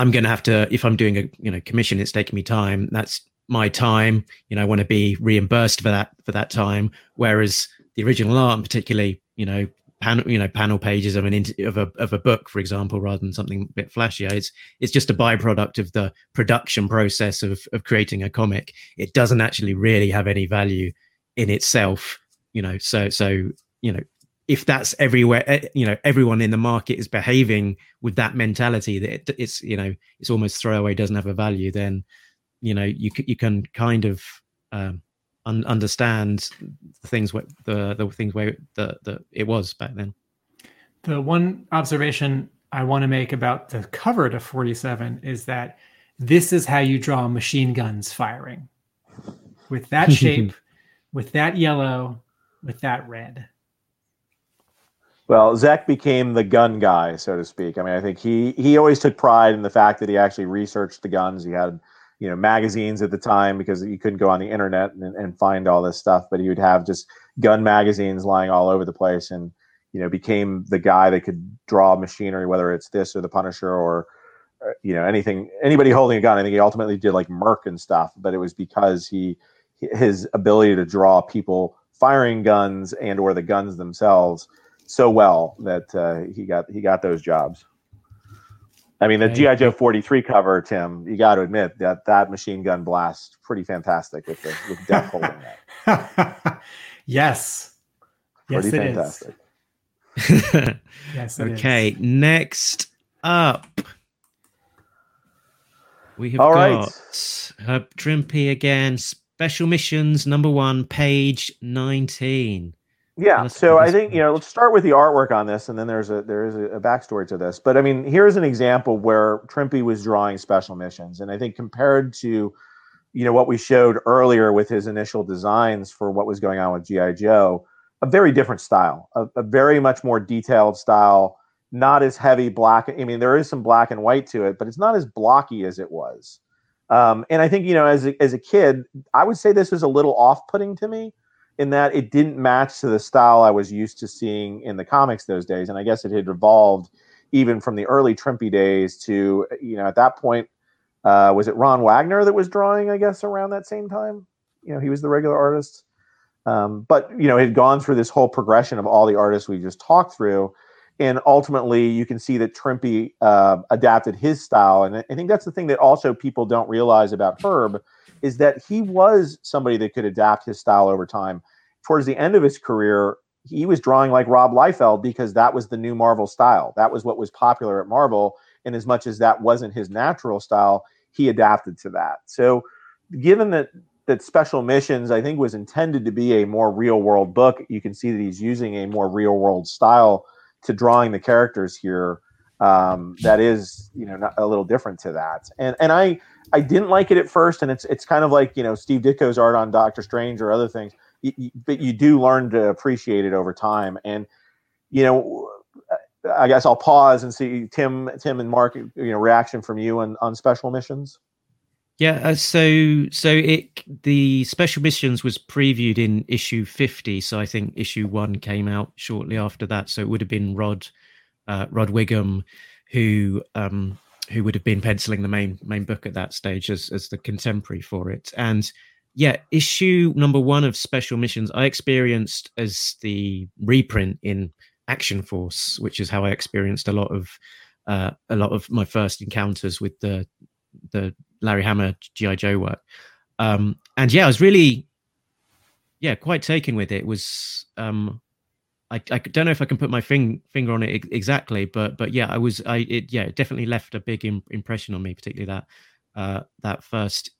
i'm going to have to if i'm doing a you know commission it's taking me time. That's my time. You know i want to be reimbursed for that for that time. Whereas the original art particularly you know panel you know panel pages of an of a of a book for example rather than something a bit flashier it's it's just a byproduct of the production process of of creating a comic. It doesn't actually really have any value in itself you know so so you know if that's everywhere eh, you know everyone in the market is behaving with that mentality that it's you know it's almost throwaway doesn't have a value then you know you you can kind of um, un- understand the things where the the things where the, the it was back then the one observation i want to make about the cover to 47 is that this is how you draw machine guns firing with that shape with that yellow, with that red. Well, Zeck became the gun guy, so to speak. I mean, I think he he always took pride in the fact that he actually researched the guns. He had, you know, magazines at the time because you couldn't go on the internet and, and find all this stuff, but he would have just gun magazines lying all over the place and you know became the guy that could draw machinery whether it's this or the punisher or uh, you know anything anybody holding a gun i think he ultimately did like merc and stuff but it was because he his ability to draw people firing guns and or the guns themselves so well that uh, he got he got those jobs. I mean, the GI Joe 43 cover, Tim, you got to admit that that machine gun blast pretty fantastic with the with Death holding that. yes, pretty yes, fantastic. yes. okay. Is. Next up, we have All got right. Herb Trimpe again, Special Missions number one, page 19. Yeah, so I think you know. Let's start with the artwork on this, and then there's a there is a, backstory to this. But I mean, here's an example where Trimpe was drawing special missions, and I think compared to, you know, what we showed earlier with his initial designs for what was going on with GI Joe, a very different style, a, a very much more detailed style, not as heavy black. I mean, there is some black and white to it, but it's not as blocky as it was. Um, and I think you know, as a, as a kid, I would say this was a little off-putting to me, in that it didn't match to the style I was used to seeing in the comics those days. And I guess it had evolved even from the early Trimpy days to you know at that point, uh, was it Ron Wagner that was drawing? I guess around that same time, you know, he was the regular artist. Um, but you know, it had gone through this whole progression of all the artists we just talked through and ultimately you can see that Trimpe uh, adapted his style. And I think that's the thing that also people don't realize about Herb is that he was somebody that could adapt his style over time. Towards the end of his career, he was drawing like Rob Liefeld because that was the new Marvel style. That was what was popular at Marvel. And as much as that wasn't his natural style, he adapted to that. So, given that that Special Missions, I think, was intended to be a more real world book, you can see that he's using a more real world style to drawing the characters here um, that is you know a little different to that. And and i i didn't like it at first and it's it's kind of like you know steve ditko's art on doctor strange or other things. But you do learn to appreciate it over time. And you know i guess i'll pause and see tim tim and mark you know reaction from you on on special missions yeah, uh, so so it the special missions was previewed in issue fifty. So I think issue one came out shortly after that. So it would have been Rod uh, Rod Whigham who um, who would have been penciling the main main book at that stage as as the contemporary for it. And yeah, issue number one of special missions I experienced as the reprint in Action Force, which is how I experienced a lot of uh, a lot of my first encounters with the the Larry Hama GI Joe work. Um, and yeah, I was really, yeah, quite taken with it. it was um, I, I don't know if I can put my fing, finger on it exactly, but but yeah, I was I it yeah it definitely left a big Im- impression on me, particularly that uh, that first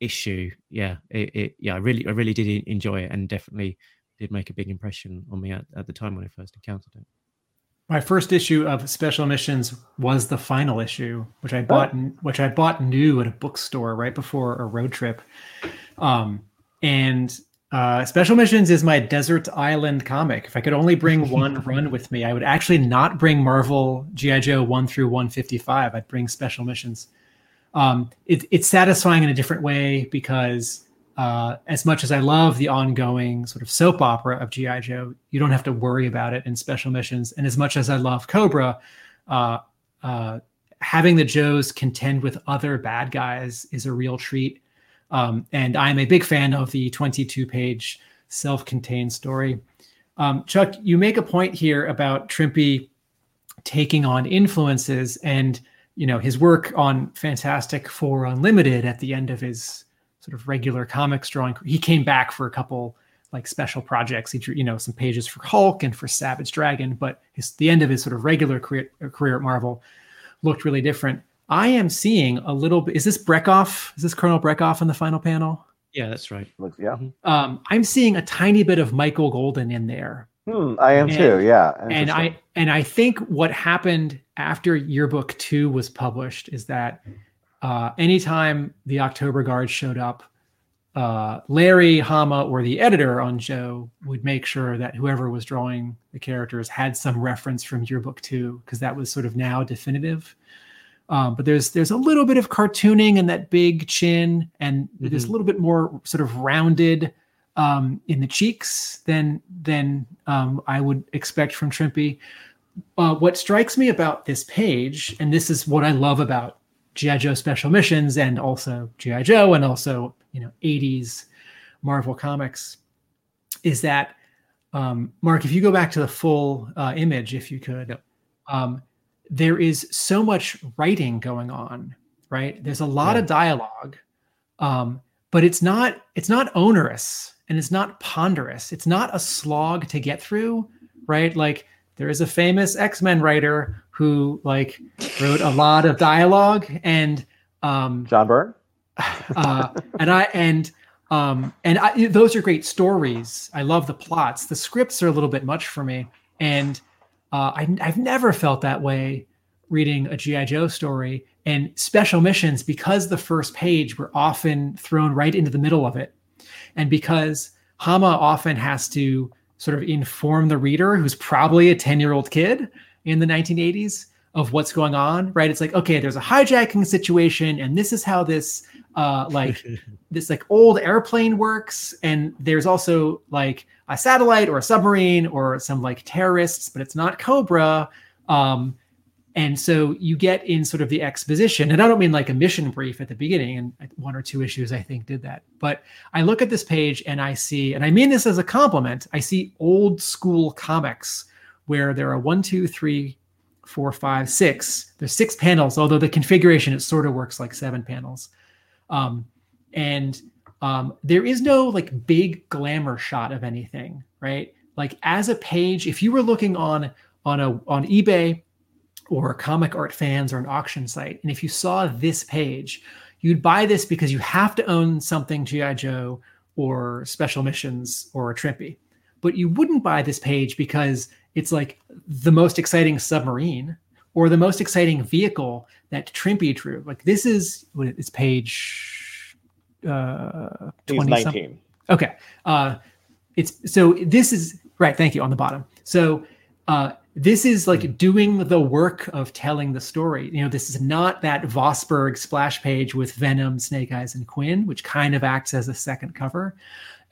issue, yeah, it, it, yeah, I really, I really did enjoy it, and definitely did make a big impression on me at, at the time when I first encountered it. My first issue of Special Missions was the final issue, which I bought, oh. which I bought new at a bookstore right before a road trip. Um, and uh, Special Missions is my desert island comic. If I could only bring one run with me, I would actually not bring Marvel GI Joe one through one fifty five. I'd bring Special Missions. Um, it, it's satisfying in a different way because uh, as much as I love the ongoing sort of soap opera of GI Joe, you don't have to worry about it in special missions. And as much as I love Cobra, uh, uh, having the Joes contend with other bad guys is a real treat. Um, and I'm a big fan of the 22 page self contained story. Um, Chuck, you make a point here about Trimpe taking on influences and you know his work on Fantastic Four Unlimited at the end of his sort of regular comics drawing. He came back for a couple like special projects. He drew, you know, some pages for Hulk and for Savage Dragon, but his the end of his sort of regular career, career at Marvel looked really different. I am seeing a little bit. Is this Brekhov? Is this Colonel Brekhov in the final panel? Yeah, that's right. Yeah. Mm-hmm. Um, I'm seeing a tiny bit of Michael Golden in there. Hmm, I am and, too. Yeah. And I and I think what happened after Yearbook Two was published is that uh, anytime the October Guard showed up, uh, Larry, Hama, or the editor on Joe would make sure that whoever was drawing the characters had some reference from Yearbook Two, because that was sort of now definitive. Um, but there's there's a little bit of cartooning and that big chin, and mm-hmm. there's a little bit more sort of rounded um, in the cheeks than than um, I would expect from Trimpe. Uh, what strikes me about this page, and this is what I love about GI Joe Special Missions and also GI Joe and also you know 80s Marvel comics is that um, Mark, if you go back to the full uh, image, if you could, um, there is so much writing going on, right? There's a lot yeah. of dialogue, um, but it's not it's not onerous and it's not ponderous. It's not a slog to get through, right? Like there is a famous X-Men writer who like wrote a lot of dialogue and um John Byrne. uh and I and um and I, those are great stories. I love the plots. The scripts are a little bit much for me and uh I I've never felt that way reading a GI Joe story and special missions because the first page were often thrown right into the middle of it and because Hama often has to sort of inform the reader who's probably a 10 year old kid in the 1980s of what's going on right? It's like okay there's a hijacking situation and this is how this uh like this like old airplane works. And there's also like a satellite or a submarine or some like terrorists but it's not cobra. Um and so you get in sort of the exposition, and I don't mean like a mission brief at the beginning, and one or two issues I think did that. But I look at this page and I see, and I mean this as a compliment, I see old school comics where there are one, two, three, four, five, six. There's six panels, although the configuration it sort of works like seven panels. Um, and um, there is no like big glamour shot of anything, right? Like as a page, if you were looking on on a on eBay or comic art fans or an auction site, and if you saw this page, you'd buy this because you have to own something GI Joe or Special Missions or a Trimpe, but you wouldn't buy this page because it's like the most exciting submarine or the most exciting vehicle that Trimpe drew. Like this is what it's page uh 20 19. Okay. Uh it's so this is right, thank you on the bottom. So uh this is like doing the work of telling the story. You know, this is not that Vosburg splash page with Venom, Snake Eyes, and Quinn, which kind of acts as a second cover.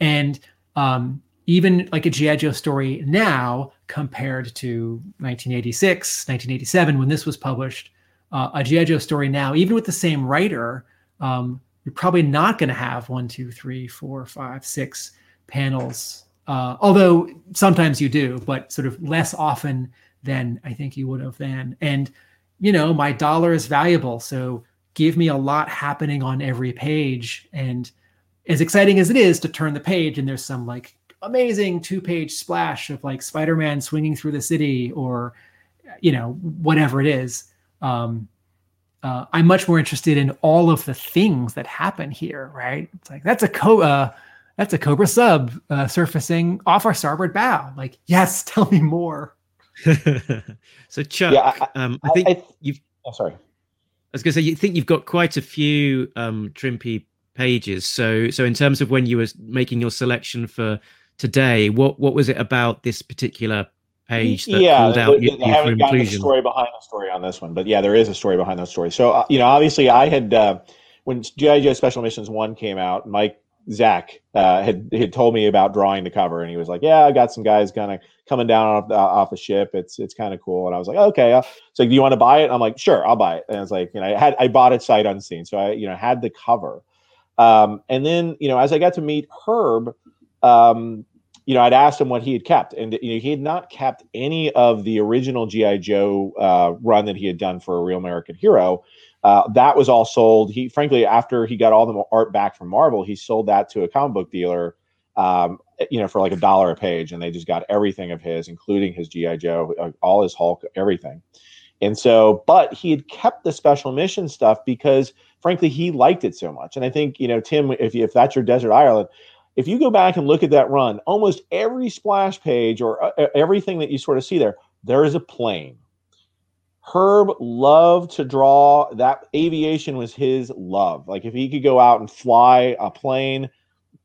And um, even like a G.I. Joe story now compared to 1986, 1987, when this was published, uh, a G.I. Joe story now, even with the same writer, um, you're probably not going to have one, two, three, four, five, six panels uh, although sometimes you do, but sort of less often than I think you would have then. And you know, my dollar is valuable, so give me a lot happening on every page. And as exciting as it is to turn the page and there's some like amazing two-page splash of like Spider-Man swinging through the city or you know whatever it is. Um, uh, I'm much more interested in all of the things that happen here, right? It's like that's a co uh, that's a Cobra sub uh, surfacing off our starboard bow. Like, yes, tell me more. so Chuck, yeah, I, um, I think I, I, you've. Oh, sorry. I was going to say, you think you've got quite a few um, Trimpe pages. So, so in terms of when you were making your selection for today, what what was it about this particular page that yeah, called out you, I haven't gotten the story behind the story on this one, but yeah, there is a story behind the story. So uh, you know, obviously, I had uh, when GI Joe Special Missions One came out, Mike Zeck uh, had had told me about drawing the cover, and he was like, "Yeah, I got some guys kind of coming down off the, off the ship. It's it's kind of cool." And I was like, "Okay." Uh, so, do you want to buy it? I'm like, "Sure, I'll buy it." And I was like, you know, I had I bought it sight unseen, so I you know had the cover. Um, and then you know, as I got to meet Herb, um, you know, I'd asked him what he had kept, and you know, he had not kept any of the original GI Joe uh, run that he had done for a Real American Hero. Uh, that was all sold. He, frankly, after he got all the art back from Marvel, he sold that to a comic book dealer, um, you know, for like a dollar a page, and they just got everything of his, including his GI Joe, uh, all his Hulk, everything. And so, but he had kept the special mission stuff because, frankly, he liked it so much. And I think, you know, Tim, if if that's your Desert Island, if you go back and look at that run, almost every splash page or uh, everything that you sort of see there, there is a plane. Herb loved to draw. That aviation was his love. Like if he could go out and fly a plane,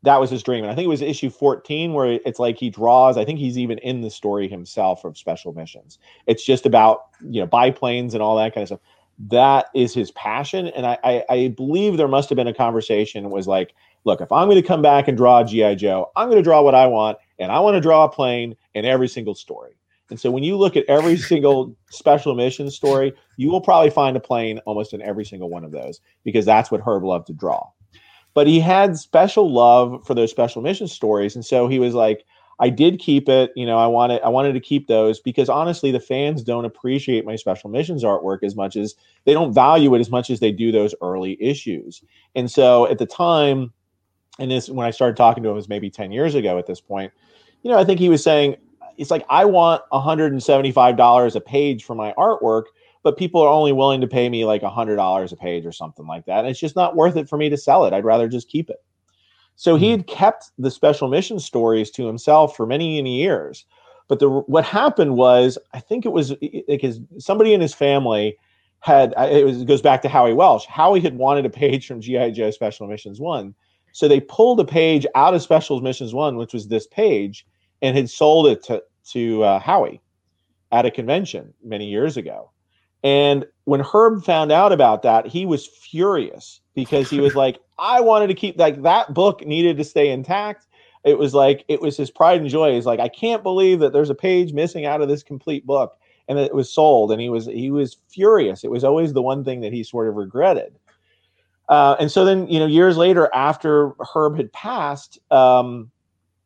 that was his dream. And I think it was issue 14 where it's like he draws. I think he's even in the story himself of special missions. It's just about, you know, biplanes and all that kind of stuff. That is his passion. And I, I, I believe there must have been a conversation. Was like, look, if I'm going to come back and draw G.I. Joe, I'm going to draw what I want, and I want to draw a plane in every single story. And so when you look at every single special mission story, you will probably find a plane almost in every single one of those because that's what Herb loved to draw. But he had special love for those special mission stories. And so he was like, I did keep it, you know, I wanted I wanted to keep those because honestly the fans don't appreciate my special missions artwork as much as they don't value it as much as they do those early issues. And so at the time, and this when I started talking to him was maybe 10 years ago at this point, you know, I think he was saying it's like I want $175 a page for my artwork, but people are only willing to pay me like $100 a page or something like that. And it's just not worth it for me to sell it. I'd rather just keep it. So he hmm. had kept the special mission stories to himself for many, many years. But the what happened was, I think it was because somebody in his family had it, was, it goes back to Howie Welsh. Howie had wanted a page from GI Joe Special Missions One, so they pulled a page out of Special Missions One, which was this page, and had sold it to to uh, Howie at a convention many years ago. And when Herb found out about that, he was furious because he was like, I wanted to keep like that book needed to stay intact. It was like it was his pride and joy. He's like, I can't believe that there's a page missing out of this complete book and it was sold. And he was he was furious. It was always the one thing that he sort of regretted. Uh, and so then, you know, years later, after Herb had passed, um,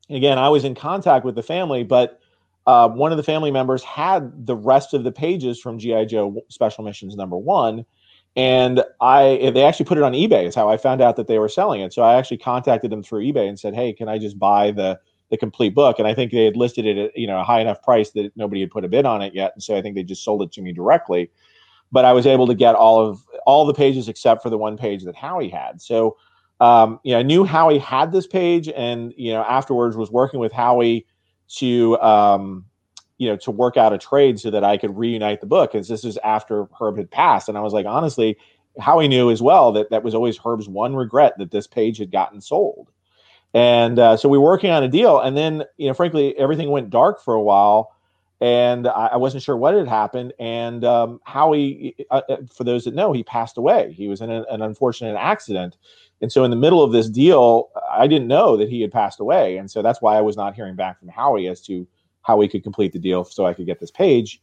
again, I was in contact with the family, but uh, one of the family members had the rest of the pages from GI Joe Special Missions number one, and I they actually put it on eBay. Is how I found out that they were selling it. So I actually contacted them through eBay and said, "Hey, can I just buy the the complete book?" And I think they had listed it at you know a high enough price that nobody had put a bid on it yet, and so I think they just sold it to me directly. But I was able to get all of all the pages except for the one page that Howie had. So um, you know, I knew Howie had this page, and you know, afterwards was working with Howie to um, you know to work out a trade so that I could reunite the book. Because this is after Herb had passed, and I was like, honestly, Howie knew as well that that was always Herb's one regret that this page had gotten sold. And uh, so we were working on a deal, and then you know, frankly, everything went dark for a while and I, wasn't sure what had happened. And um, Howie, uh, uh, for those that know, he passed away. He was in a, an unfortunate accident, and so in the middle of this deal, I didn't know that he had passed away, and so that's why I was not hearing back from Howie as to how we could complete the deal, so I could get this page.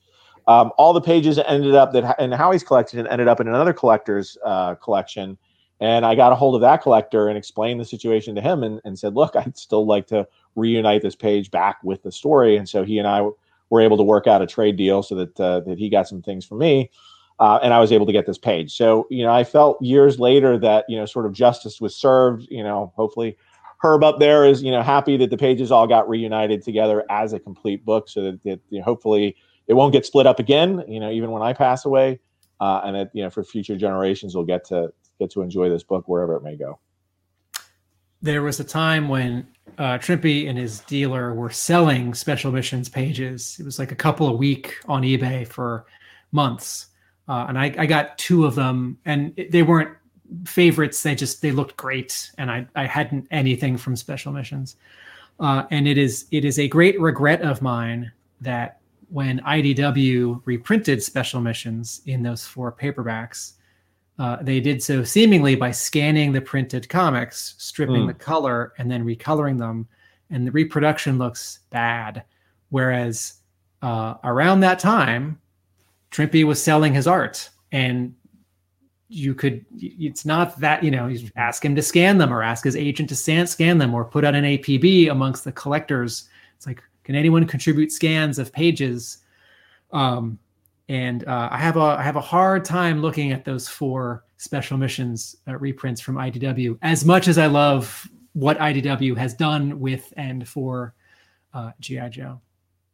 Um, all the pages ended up that in Howie's collection ended up in another collector's uh, collection. And I got a hold of that collector and explained the situation to him and, and said, look, I'd still like to reunite this page back with the story. And so he and I were able to work out a trade deal so that uh, that he got some things from me, uh, and I was able to get this page. So you know, I felt years later that you know, sort of justice was served. You know, hopefully. Herb up there is, you know, happy that the pages all got reunited together as a complete book, so that, that you know, hopefully it won't get split up again. You know, even when I pass away, uh, and it, you know for future generations will get to get to enjoy this book wherever it may go. There was a time when uh, Trimpe and his dealer were selling special missions pages. It was like a couple a week on eBay for months, uh, and I, I got two of them, and it, they weren't favorites. They just they looked great, and I I hadn't anything from special missions. Uh, and it is it is a great regret of mine that when IDW reprinted special missions in those four paperbacks, uh, they did so seemingly by scanning the printed comics, stripping mm. the color, and then recoloring them. And the reproduction looks bad. Whereas uh, around that time, Trimpe was selling his art, and you could. It's not that you know. You ask him to scan them, or ask his agent to scan them, or put out an APB amongst the collectors. It's like, can anyone contribute scans of pages? Um, and uh, I have a I have a hard time looking at those four special missions uh, reprints from IDW. As much as I love what IDW has done with and for uh, GI Joe,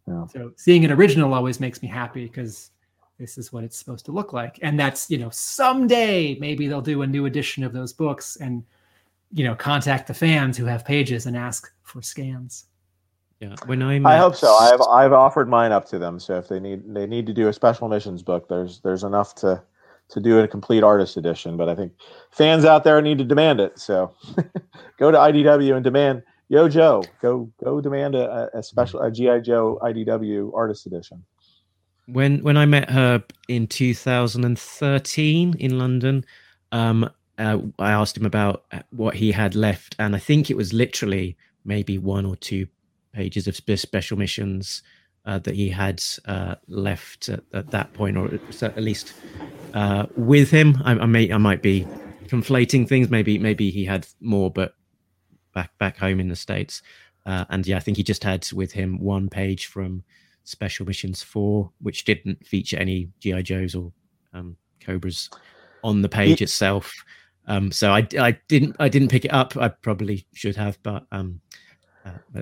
yeah. so seeing an original always makes me happy because this is what it's supposed to look like, and that's you know someday maybe they'll do a new edition of those books and you know contact the fans who have pages and ask for scans. Yeah, when I I hope so. I've I've offered mine up to them. So if they need they need to do a special missions book, there's there's enough to to do a complete artist edition. But I think fans out there need to demand it. So go to IDW and demand Yo Joe. Go go demand a, a special a GI Joe IDW artist edition. When when I met Herb in 2013 in London, um, uh, I asked him about what he had left, and I think it was literally maybe one or two pages of special missions uh, that he had uh, left at, at, that point, or at least uh, with him. I, I, may I might be conflating things. Maybe maybe he had more, but back back home in the states. Uh, and yeah, I think he just had with him one page from Special Missions Four, which didn't feature any GI Joes or um, Cobras on the page he- itself. Um, so I, I didn't I didn't pick it up. I probably should have, but um,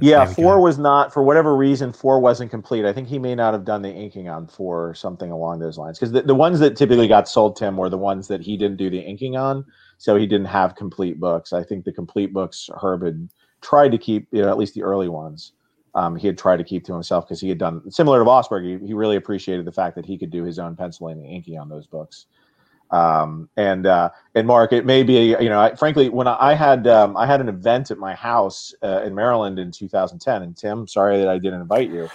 yeah, four was not for whatever reason. Four wasn't complete. I think he may not have done the inking on four or something along those lines. Because the, the ones that typically got sold to him were the ones that he didn't do the inking on, so he didn't have complete books. I think the complete books Herb had tried to keep, you know, at least the early ones. Um, he had tried to keep to himself because he had done similar to Vosburg. He, he really appreciated the fact that he could do his own penciling and inking on those books. Um, and uh, and Mark, it may be you know, I, frankly, when I had um, I had an event at my house uh, in Maryland in 2010, and Tim, sorry that I didn't invite you.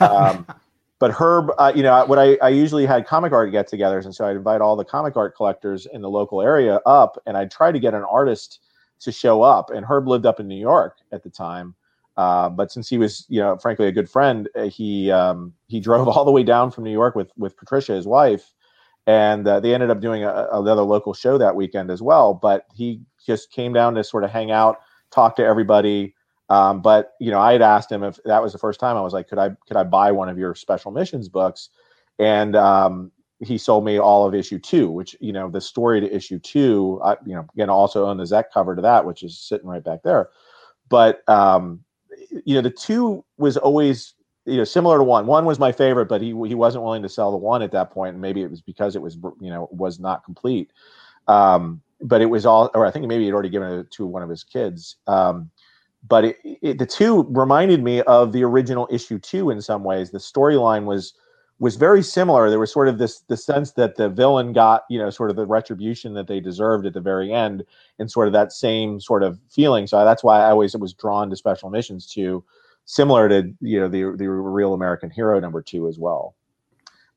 um, but Herb, uh, you know, what I, I usually had comic art get-togethers, and so I'd invite all the comic art collectors in the local area up, and I'd try to get an artist to show up. And Herb lived up in New York at the time. Uh, but since he was, you know, frankly a good friend, uh, he um, he drove all the way down from New York with with Patricia, his wife, and uh, they ended up doing a, another local show that weekend as well. But he just came down to sort of hang out, talk to everybody. Um, but you know, I had asked him if that was the first time. I was like, could I could I buy one of your special missions books? And um, he sold me all of issue two, which you know the story to issue two. I, you know, again, also own the Zeck cover to that, which is sitting right back there. But um, you know, the two was always you know similar to one. One was my favorite but he he wasn't willing to sell the one at that point. point maybe it was because it was you know was not complete. Um, but it was all or i think maybe he'd already given it to one of his kids. Um, but it, it, the two reminded me of the original issue two in some ways. The storyline was was very similar. There was sort of this the sense that the villain got you know sort of the retribution that they deserved at the very end and sort of that same sort of feeling. So that's why i always was drawn to special missions too similar to you know the the real American Hero number two as well.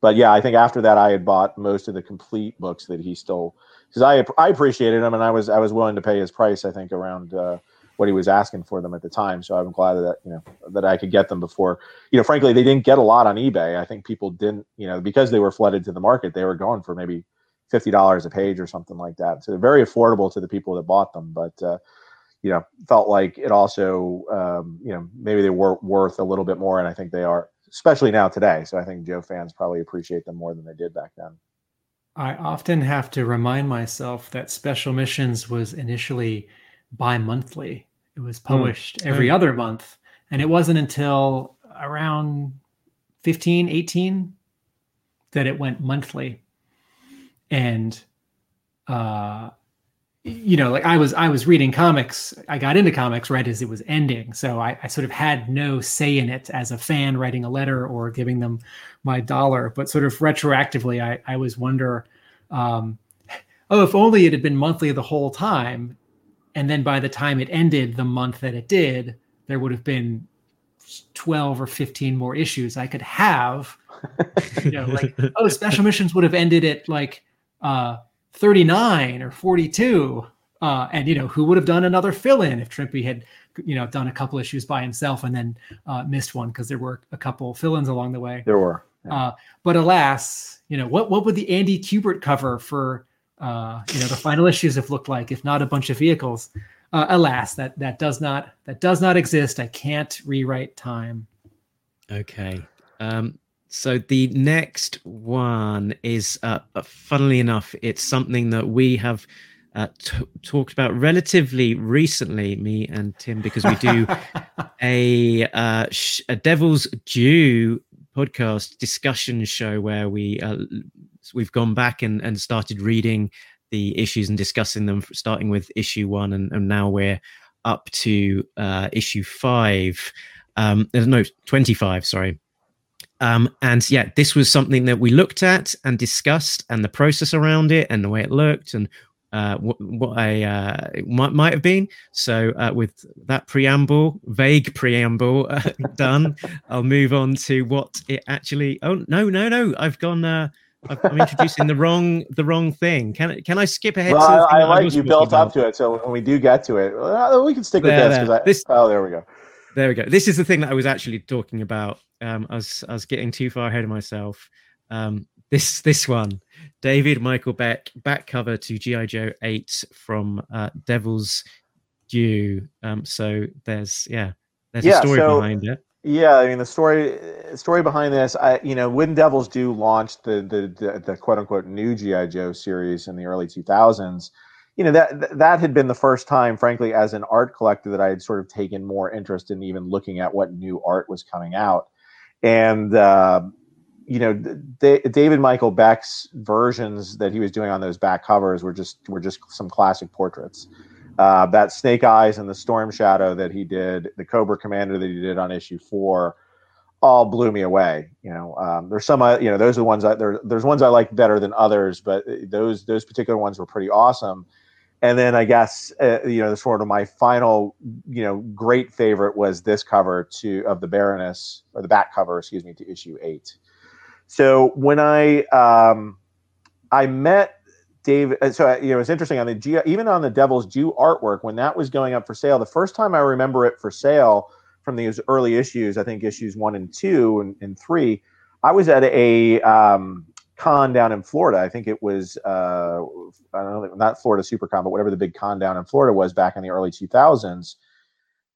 But yeah, I think after that I had bought most of the complete books that he still because I I appreciated him and I was I was willing to pay his price. I think around uh, what he was asking for them at the time. So I'm glad that you know that I could get them before. You know, frankly, they didn't get a lot on eBay. I think people didn't you know because they were flooded to the market. They were going for maybe fifty dollars a page or something like that. So very affordable to the people that bought them. But uh, you know, felt like it also, um, you know, maybe they were worth a little bit more, and I think they are, especially now today. So I think Joe fans probably appreciate them more than they did back then. I often have to remind myself that Special Missions was initially bi-monthly. It was hmm. published mm. every other month, and it wasn't until around 15, 18 that it went monthly. and uh, you know, like I was I was reading comics. I got into comics right as it was ending, so I, I sort of had no say in it as a fan writing a letter or giving them my dollar. But sort of retroactively, I I always wonder, um, oh, if only it had been monthly the whole time, and then by the time it ended, the month that it did, there would have been 12 or 15 more issues I could have. you know, like, oh, special missions would have ended at like uh, 39 or 42. Uh, and, you know, who would have done another fill in if Trimpe had, you know, done a couple issues by himself and then uh, missed one because there were a couple fill ins along the way. There were. Yeah. Uh, but alas, you know, what, what would the Andy Kubert cover for, uh, you know, the final issues have looked like if not a bunch of vehicles? uh, alas, that that does not that does not exist. I can't rewrite time. Okay. Um, so the next one is, uh, uh, funnily enough, it's something that we have uh, t- talked about relatively recently, me and Tim, because we do a uh, sh- a Devil's Due podcast discussion show where we uh, we've gone back and, and started reading the issues and discussing them, starting with issue one, and, and now we're up to uh, issue five. Um, no, 25, sorry. Um, and yeah, this was something that we looked at and discussed, and the process around it, and the way it looked, and uh, what, what I uh, might might have been. So, uh, with that preamble, vague preamble uh, done, I'll move on to what it actually. Oh no, no, no! I've gone. Uh, I'm introducing the wrong the wrong thing. Can I can I skip ahead? Well, I, I like you built up to it, so when we do get to it, we can stick with there, I, this. Oh, there we go. There we go. This is the thing that I was actually talking about. Um, I was I was getting too far ahead of myself. Um, this this one, David Michael Beck back cover to GI Joe eight from uh, Devil's Due. Um, so there's yeah, there's yeah, a story so, behind it. Yeah, I mean the story story behind this, I you know when Devils Due launch the the the, the quote unquote new GI Joe series in the early 2000s, you know that that had been the first time, frankly, as an art collector that I had sort of taken more interest in even looking at what new art was coming out, and uh, you know David Michael Beck's versions that he was doing on those back covers were just were just some classic portraits. Uh, that Snake Eyes and the Storm Shadow that he did, the Cobra Commander that he did on issue four, all blew me away. You know, um, there's some, uh, you know, those are the ones that there, there's ones I like better than others, but uh, those those particular ones were pretty awesome. And then I guess uh, you know, the sort of my final, you know, great favorite was this cover to of the Baroness or the back cover, excuse me, to issue eight. So when I um, I met Dave, uh, so uh, you know, it's interesting on the G, even on the Devil's Due artwork when that was going up for sale. The first time I remember it for sale from these early issues, I think issues one and two and, and three, I was at a um, con down in Florida. I think it was uh, I don't know, not Florida SuperCon, but whatever the big con down in Florida was back in the early 2000s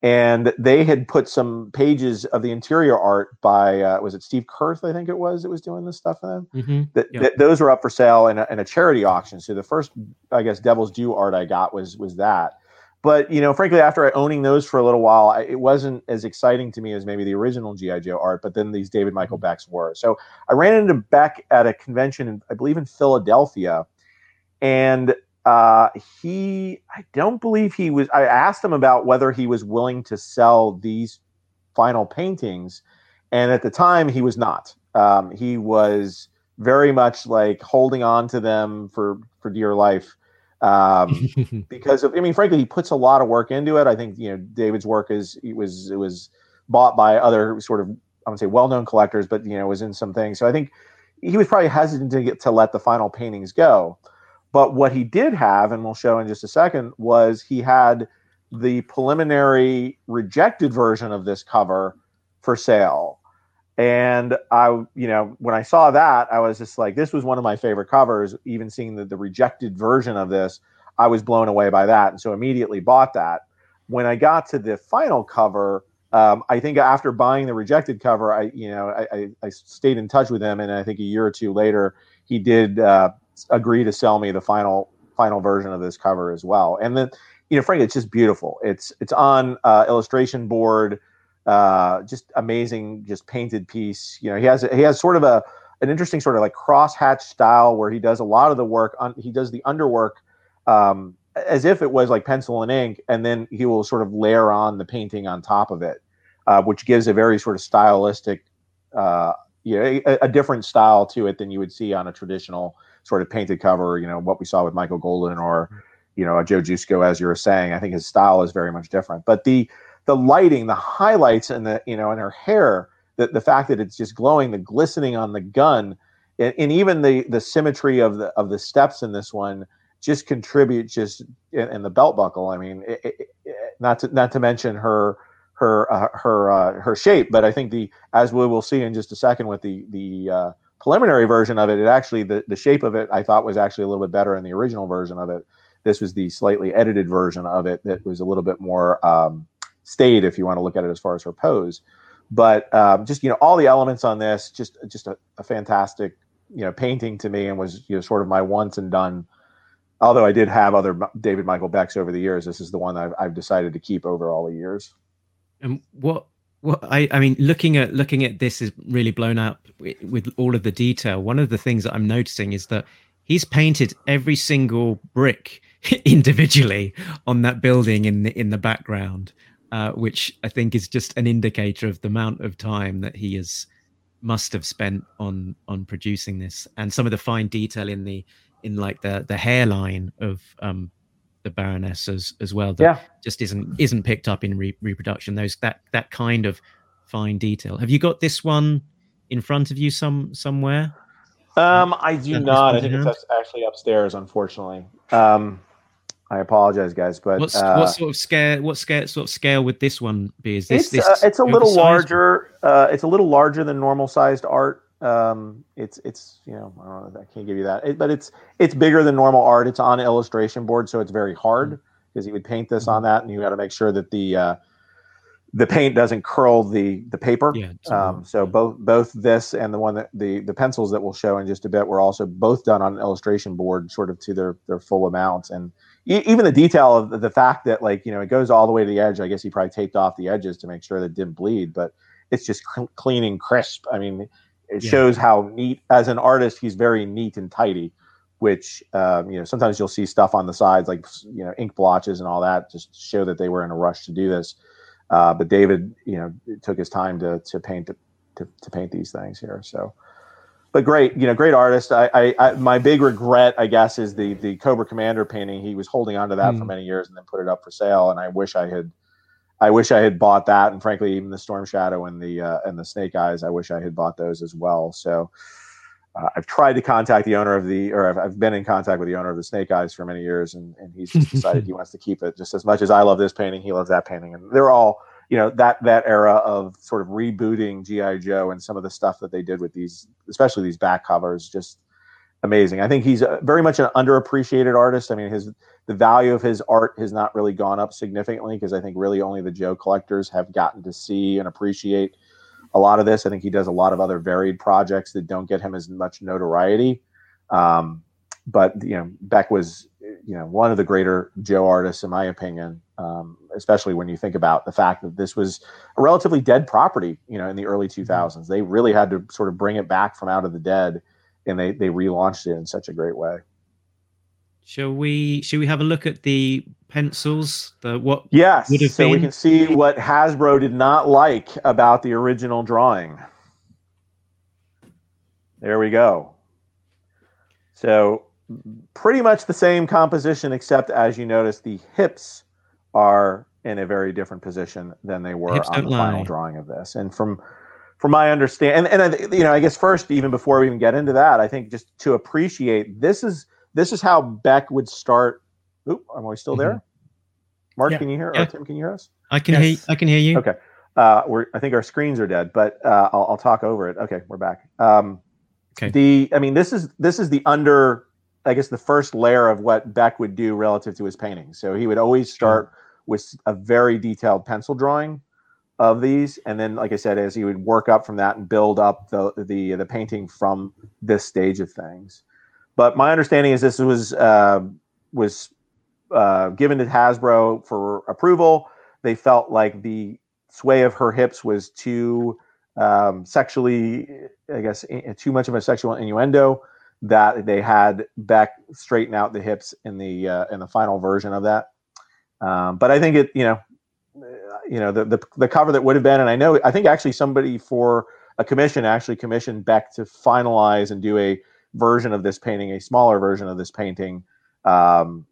and they had put some pages of the interior art by uh, was it Steve Kurth I think it was that was doing this stuff for them. Mm-hmm. That, that, those were up for sale in a, in a, charity auction. So the first I guess Devil's Due art I got was was that. But you know, frankly, after owning those for a little while, I, it wasn't as exciting to me as maybe the original GI Joe art. But then these David Michael mm-hmm. Becks were. So I ran into Beck at a convention, in, I believe in Philadelphia, and uh, he, I don't believe he was. I asked him about whether he was willing to sell these final paintings, and at the time he was not. Um, he was very much like holding on to them for for dear life um, because of. I mean, frankly, he puts a lot of work into it. I think you know David's work is it was it was bought by other sort of I would say well known collectors, but you know was in some things. So I think he was probably hesitant to get to let the final paintings go. But what he did have, and we'll show in just a second, was he had the preliminary rejected version of this cover for sale. And I, you know, when I saw that, I was just like, this was one of my favorite covers. Even seeing the, the rejected version of this, I was blown away by that. And so immediately bought that. When I got to the final cover, um, I think after buying the rejected cover, I, you know, I, I, I, stayed in touch with him. And I think a year or two later, he did uh, agree to sell me the final final version of this cover as well. And then, you know, frankly, it's just beautiful. It's it's on uh, illustration board, uh, just amazing, just painted piece. You know, he has he has sort of a an interesting sort of like crosshatch style where he does a lot of the work. On, he does the underwork um, as if it was like pencil and ink, and then he will sort of layer on the painting on top of it, uh, which gives a very sort of stylistic, uh, you know, a, a, different style to it than you would see on a traditional sort of painted cover. You know, what we saw with Michael Golden or, you know, a Joe Jusko, as you were saying. I think his style is very much different, but the the lighting, the highlights, and the you know, and her hair, the the fact that it's just glowing, the glistening on the gun, and, and even the the symmetry of the of the steps in this one just contribute just in the belt buckle. I mean, it, it, it, not to not to mention her her uh, her uh, her shape, but I think the as we will see in just a second with the the uh, preliminary version of it, it actually the the shape of it I thought was actually a little bit better in the original version of it. This was the slightly edited version of it that was a little bit more um, stayed, if you want to look at it as far as her pose. But um, just you know all the elements on this, just just a, a fantastic you know painting to me, and was you know sort of my once and done although I did have other David Michael Becks over the years, this is the one I've, I've decided to keep over all the years. And what what I, I mean, looking at looking at this is really blown up with all of the detail. One of the things that I'm noticing is that he's painted every single brick individually on that building in the in the background, uh, which I think is just an indicator of the amount of time that he has must have spent on on producing this and some of the fine detail in the in like the the hairline of um the baroness as as well that yeah. just isn't isn't picked up in re- reproduction. Those that that kind of fine detail. Have you got this one in front of you some somewhere? Um i do not. I think it's actually upstairs unfortunately. Um I apologize, guys, but What's, uh, what sort of scale? What scale? Sort of scale would this one be? Is this? It's, this uh, it's a little larger. Uh, it's a little larger than normal sized art. Um, it's it's you know I don't know I can't give you that, it, but it's it's bigger than normal art. It's on illustration board, so it's very hard because mm-hmm. you would paint this on mm-hmm. that, and you got to make sure that the uh, the paint doesn't curl the the paper. Yeah. Um, so both both this and the one that the the pencils that we'll show in just a bit were also both done on an illustration board, sort of to their their full amount, and even the detail of the fact that like you know it goes all the way to the edge. I guess he probably taped off the edges to make sure that didn't bleed, but it's just clean and crisp. I mean, it yeah. shows how neat as an artist he's very neat and tidy which um, you know sometimes you'll see stuff on the sides like you know ink blotches and all that just show that they were in a rush to do this uh, but david you know took his time to to paint to, to paint these things here so but great you know great artist I, I, I my big regret i guess is the the cobra commander painting he was holding on to that mm. for many years and then put it up for sale and i wish i had I wish I had bought that, and frankly, even the Storm Shadow and the uh, and the Snake Eyes, I wish I had bought those as well. So uh, I've tried to contact the owner of the, or I've, I've, been in contact with the owner of the Snake Eyes for many years, and, and he's just decided he wants to keep it just as much as I love this painting. He loves that painting, and they're all, you know, that that era of sort of rebooting GI Joe and some of the stuff that they did with these, especially these back covers, just amazing. I think he's very much an underappreciated artist. I mean, his the value of his art has not really gone up significantly because I think really only the Joe collectors have gotten to see and appreciate a lot of this. I think he does a lot of other varied projects that don't get him as much notoriety. Um, but you know, Beck was you know one of the greater Joe artists in my opinion, um, especially when you think about the fact that this was a relatively dead property. You know, in the early 2000s, mm-hmm. they really had to sort of bring it back from out of the dead, and they they relaunched it in such a great way. Shall we? Shall we have a look at the pencils? The what? Yes. Would have so been? we can see what Hasbro did not like about the original drawing. There we go. So pretty much the same composition, except as you notice, the hips are in a very different position than they were on the lie. final drawing of this. And from from my understanding, and, and you know, I guess first, even before we even get into that, I think just to appreciate this is this is how Beck would start. Oop, am I still there? Mm-hmm. Mark, yeah. can you hear? Yeah. Or Tim, can you hear us? I can yes. hear. I can hear you. Okay. Uh, we're. I think our screens are dead, but uh, I'll, I'll talk over it. Okay, we're back. Um, okay. The. I mean, this is this is the under. I guess the first layer of what Beck would do relative to his painting. So he would always start sure. With a very detailed pencil drawing of these, and then, like I said, as he would work up from that and build up the the the painting from this stage of things. But my understanding is this was uh, was uh, given to Hasbro for approval. They felt like the sway of her hips was too um, sexually, I guess, too much of a sexual innuendo that they had Beck straighten out the hips in the uh, in the final version of that. Um, but I think it, you know, you know, the, the the cover that would have been, and I know, I think actually somebody for a commission actually commissioned Beck to finalize and do a version of this painting, a smaller version of this painting, um,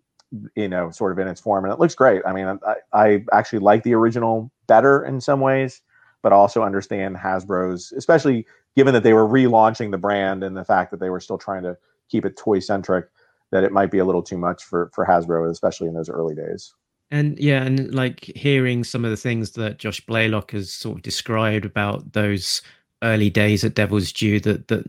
you know, sort of in its form, and it looks great. I mean, I, I actually like the original better in some ways, but also understand Hasbro's, especially given that they were relaunching the brand and the fact that they were still trying to keep it toy centric, that it might be a little too much for for Hasbro, especially in those early days. And yeah, and like hearing some of the things that Josh Blaylock has sort of described about those early days at Devil's Due, that that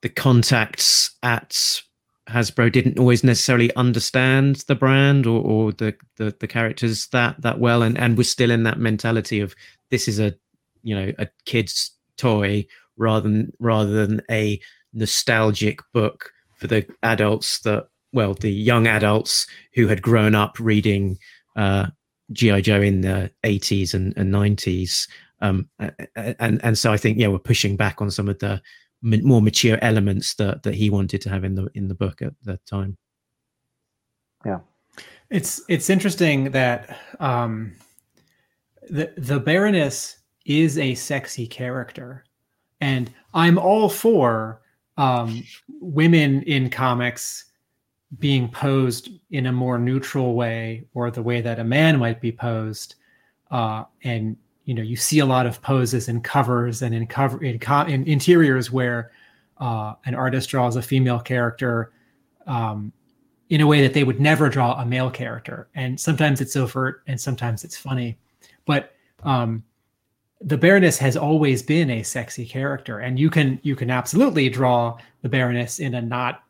the contacts at Hasbro didn't always necessarily understand the brand or, or the, the, the characters that that well, and and we're still in that mentality of this is a you know a kid's toy rather than rather than a nostalgic book for the adults that well the young adults who had grown up reading uh, GI Joe in the 80s and, and 90s. Um, and and so I think yeah we're pushing back on some of the more mature elements that that he wanted to have in the in the book at that time. Yeah, it's it's interesting that um, the the Baroness is a sexy character, and I'm all for um, women in comics being posed in a more neutral way or the way that a man might be posed uh, and you know you see a lot of poses in covers and in cover in, co- in interiors where uh, an artist draws a female character um, in a way that they would never draw a male character. And sometimes it's overt and sometimes it's funny. But um, the baroness has always been a sexy character and you can you can absolutely draw the baroness in a not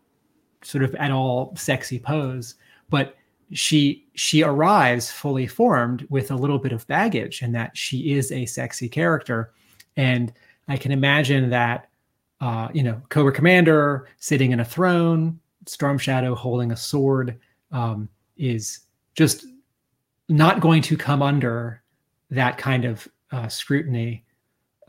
sort of at all sexy pose but she she arrives fully formed with a little bit of baggage and that she is a sexy character. And i can imagine that uh, you know cobra commander sitting in a throne storm shadow holding a sword um, is just not going to come under that kind of uh, scrutiny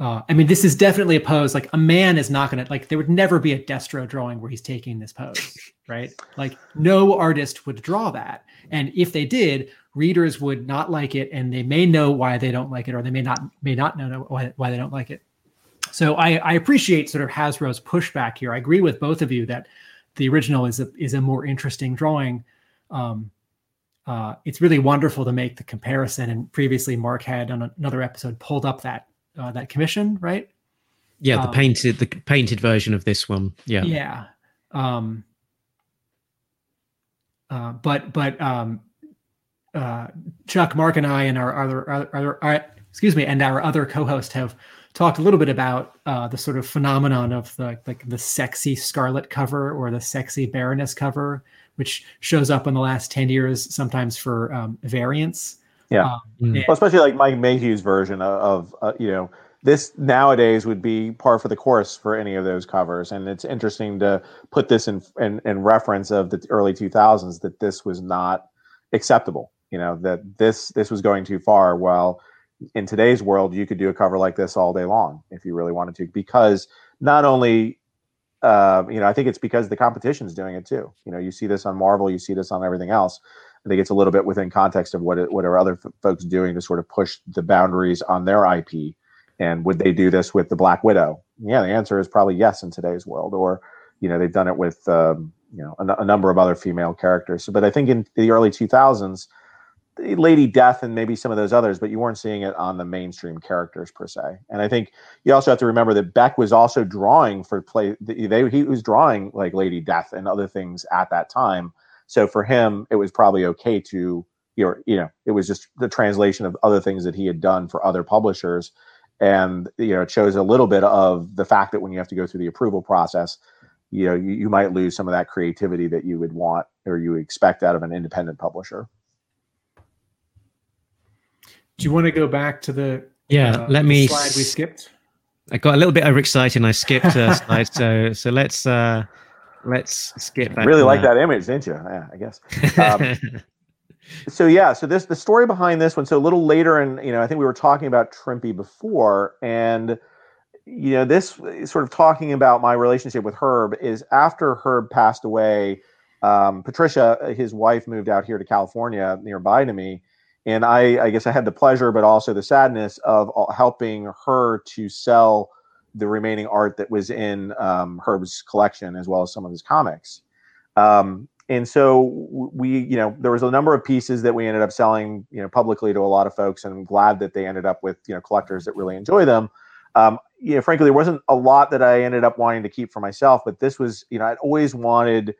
uh, I mean, this is definitely a pose. Like a man is not going to like. There would never be a Destro drawing where he's taking this pose, right? Like no artist would draw that, and if they did, readers would not like it, and they may know why they don't like it, or they may not may not know why, why they don't like it. So I, I appreciate sort of Hasbro's pushback here. I agree with both of you that the original is a is a more interesting drawing. Um, uh, it's really wonderful to make the comparison. And previously, Mark had on another episode pulled up that uh, that commission, right? Yeah, the um, painted the painted version of this one. Yeah, yeah. Um, uh, but but um, uh, Chuck, Mark, and I, and our other, other, our, excuse me, and our other co-host have talked a little bit about uh, the sort of phenomenon of the like the sexy Scarlet cover or the sexy Baroness cover, which shows up in the last ten years sometimes for um, variants. Yeah, um, mm-hmm. well, especially like Mike Mayhew's version of, of uh, you know this nowadays would be par for the course for any of those covers, and it's interesting to put this in in, in reference of the early 2000s that this was not acceptable. You know that this this was going too far. Well, in today's world, you could do a cover like this all day long if you really wanted to, because not only uh, you know, I think it's because the competition's doing it too. You know, you see this on Marvel, you see this on everything else. I think it's a little bit within context of what it, what are other f- folks doing to sort of push the boundaries on their IP, and would they do this with the Black Widow? Yeah, the answer is probably yes in today's world. Or, you know, they've done it with um, you know a, a, number of other female characters. So, but I think in the early 2000s, Lady Death and maybe some of those others, but you weren't seeing it on the mainstream characters per se. And I think you also have to remember that Beck was also drawing for play. They, he was drawing like Lady Death and other things at that time so for him, it was probably okay to, you know, you know, it was just the translation of other things that he had done for other publishers. And, you know, it shows a little bit of the fact that when you have to go through the approval process, you know, you, you might lose some of that creativity that you would want or you expect out of an independent publisher. Do you want to go back to the yeah? Uh, let me slide we skipped. I got a little bit overexcited and I skipped a slide. So so let's uh let's skip back. Really like that. that. image, didn't you? Yeah, I guess. Um, so yeah, so this the story behind this one. So a little later, and you know, I think we were talking about Trimpe before, and you know, this sort of talking about my relationship with Herb is after Herb passed away. Um, Patricia, his wife, moved out here to California, nearby to me, and I, I guess I had the pleasure, but also the sadness of helping her to sell the remaining art that was in um, Herb's collection, as well as some of his comics. Um, and so we, you know, there was a number of pieces that we ended up selling, you know, publicly to a lot of folks, and I'm glad that they ended up with, you know, collectors that really enjoy them. Um, you know, frankly, there wasn't a lot that I ended up wanting to keep for myself, but this was, you know, I'd always wanted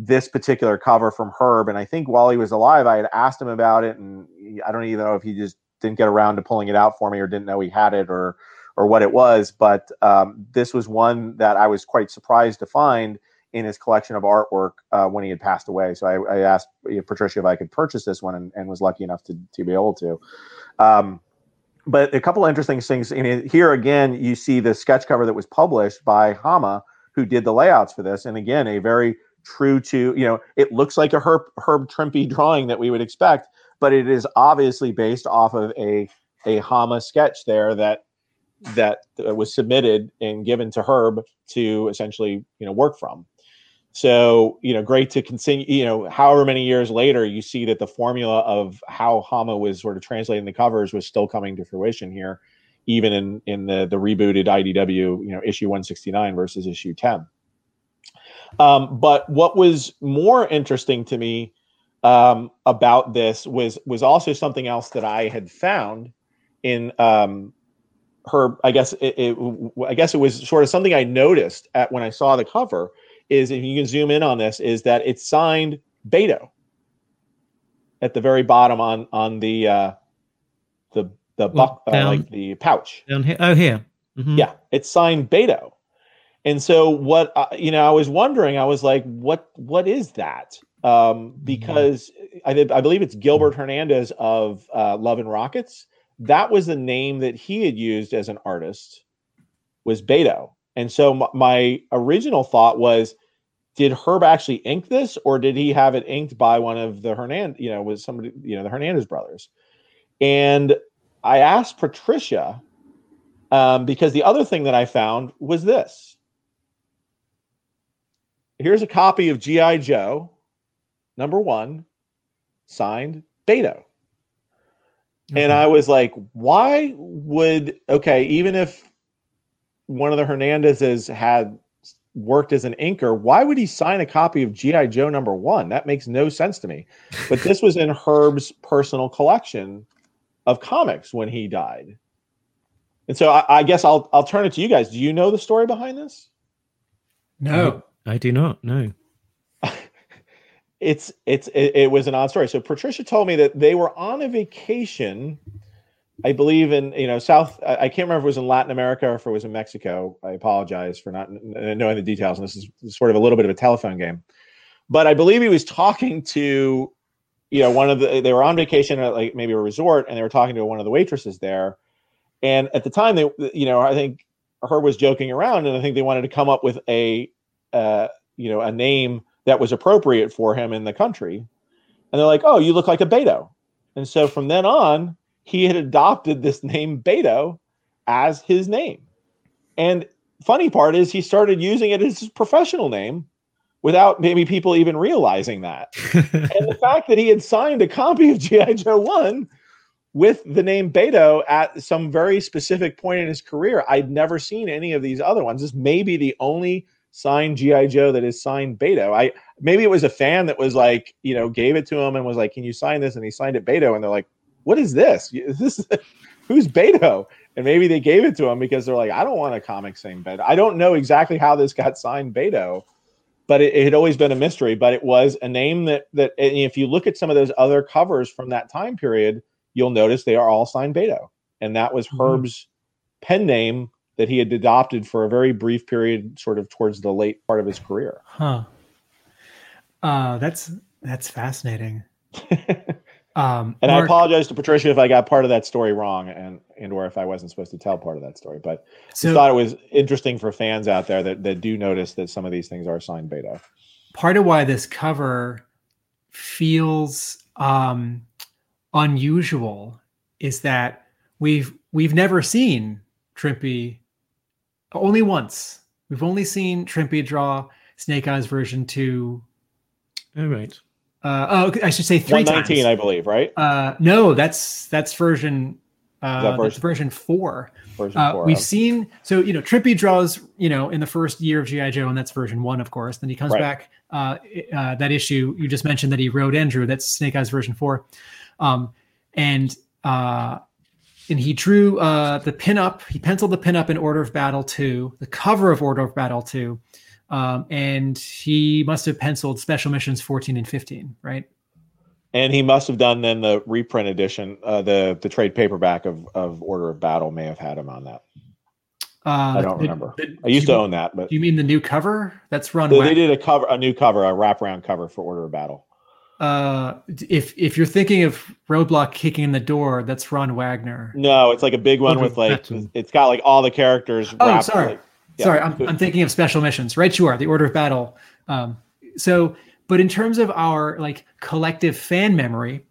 this particular cover from Herb, and I think while he was alive, I had asked him about it, and I don't even know if he just didn't get around to pulling it out for me or didn't know he had it or or what it was, but um, this was one that I was quite surprised to find in his collection of artwork uh, when he had passed away. So I, I asked Patricia if I could purchase this one, and, and was lucky enough to to be able to. Um, but a couple of interesting things. I mean, here again, you see the sketch cover that was published by Hama, who did the layouts for this, and again, a very true to you know, it looks like a Herb Herb Trimpe drawing that we would expect, but it is obviously based off of a a Hama sketch there that that uh, was submitted and given to Herb to essentially you know work from. So you know, great to continue. You know, however many years later, you see that the formula of how Hama was sort of translating the covers was still coming to fruition here, even in in the the rebooted IDW, you know, issue 169 versus issue 10. Um, but what was more interesting to me um, about this was was also something else that I had found in um, her. I guess it, it, I guess it was sort of something I noticed at when I saw the cover. Is if you can zoom in on this, is that it's signed Beto at the very bottom on on the uh, the the buck uh, like the pouch down here. Oh, here. Mm-hmm. Yeah, it's signed Beto. And so what uh, you know, I was wondering, I was like, what what is that? Um, mm-hmm. because I, I believe it's Gilbert Hernandez of uh, Love and Rockets. That was the name that he had used as an artist was Beto. And so m- my original thought was, did Herb actually ink this, or did he have it inked by one of the Hernandez? You know, was somebody you know the Hernandez brothers? And I asked Patricia um, because the other thing that I found was this here's a copy of G.I. Joe, number one, signed Beto. Mm-hmm. And I was like, why would, okay, even if one of the Hernandezes had worked as an inker, why would he sign a copy of G.I. Joe number one? That makes no sense to me. But this was in Herb's personal collection of comics when he died. And so I, I guess I'll I'll turn it to you guys. Do you know the story behind this? No. I do not. No. it's it's it, it, was an odd story. So Patricia told me that they were on a vacation. I believe in you know South. I, I can't remember if it was in Latin America or if it was in Mexico. I apologize for not knowing the details. And this is sort of a little bit of a telephone game. But I believe he was talking to, you know, one of the. They were on vacation at like maybe a resort, and they were talking to one of the waitresses there. And at the time, they, you know, I think her was joking around, and I think they wanted to come up with a uh, you know, a name that was appropriate for him in the country. And they're like, oh, you look like a Beto. And so from then on, he had adopted this name Beto as his name. And funny part is he started using it as his professional name without maybe people even realizing that. and the fact that he had signed a copy of G.I. Joe 1 with the name Beto at some very specific point in his career, I'd never seen any of these other ones. This may be the only signed GI Joe that is signed Beto. I maybe it was a fan that was like, you know, gave it to him and was like, "Can you sign this?" And he signed it Beto, and they're like, "What is this? Is this who's Beto?" And maybe they gave it to him because they're like, "I don't want a comic saying Beto." I don't know exactly how this got signed Beto, but it, it had always been a mystery. But it was a name that that if you look at some of those other covers from that time period, you'll notice they are all signed Beto, and that was mm-hmm. Herb's pen name that he had adopted for a very brief period, sort of towards the late part of his career. Huh. Uh, that's that's fascinating. um, and Mark, I apologize to Patricia if I got part of that story wrong, and and or if I wasn't supposed to tell part of that story. But so, I thought it was interesting for fans out there that that do notice that some of these things are signed Beto. Part of why this cover feels um, unusual is that we've we've never seen Trimpe only once. We've only seen Trimpe draw Snake Eyes version two. All right. Uh, oh, I should say three One nineteen, times. I believe, right? Uh, no, that's that's version. Uh, that that's version- version four. Version Uh, four. we've of- seen so you know Trippy draws you know in the first year of GI Joe, and that's version one, of course. Then he comes Right. back. Uh, uh, that issue you just mentioned that he wrote Andrew. That's Snake Eyes version four, um, and uh, and he drew uh, the pinup. He penciled the pinup in Order of Battle two, the cover of Order of Battle two, um, and he must have penciled Special Missions fourteen and fifteen, right? and he must have done then the reprint edition, uh, the the trade paperback of of Order of Battle may have had him on that. Uh, I don't the- remember. the- I used to you- own that, but you mean the new cover? That's run. they did a cover, a new cover, a wraparound cover for Order of Battle. Uh if if you're thinking of roadblock kicking in the door that's ron wagner No, it's like a big one with like it's got like all the characters. Oh, wrapped, sorry. like- yeah. sorry I'm, I'm thinking of special missions right you are the order of battle um so but in terms of our like collective fan memory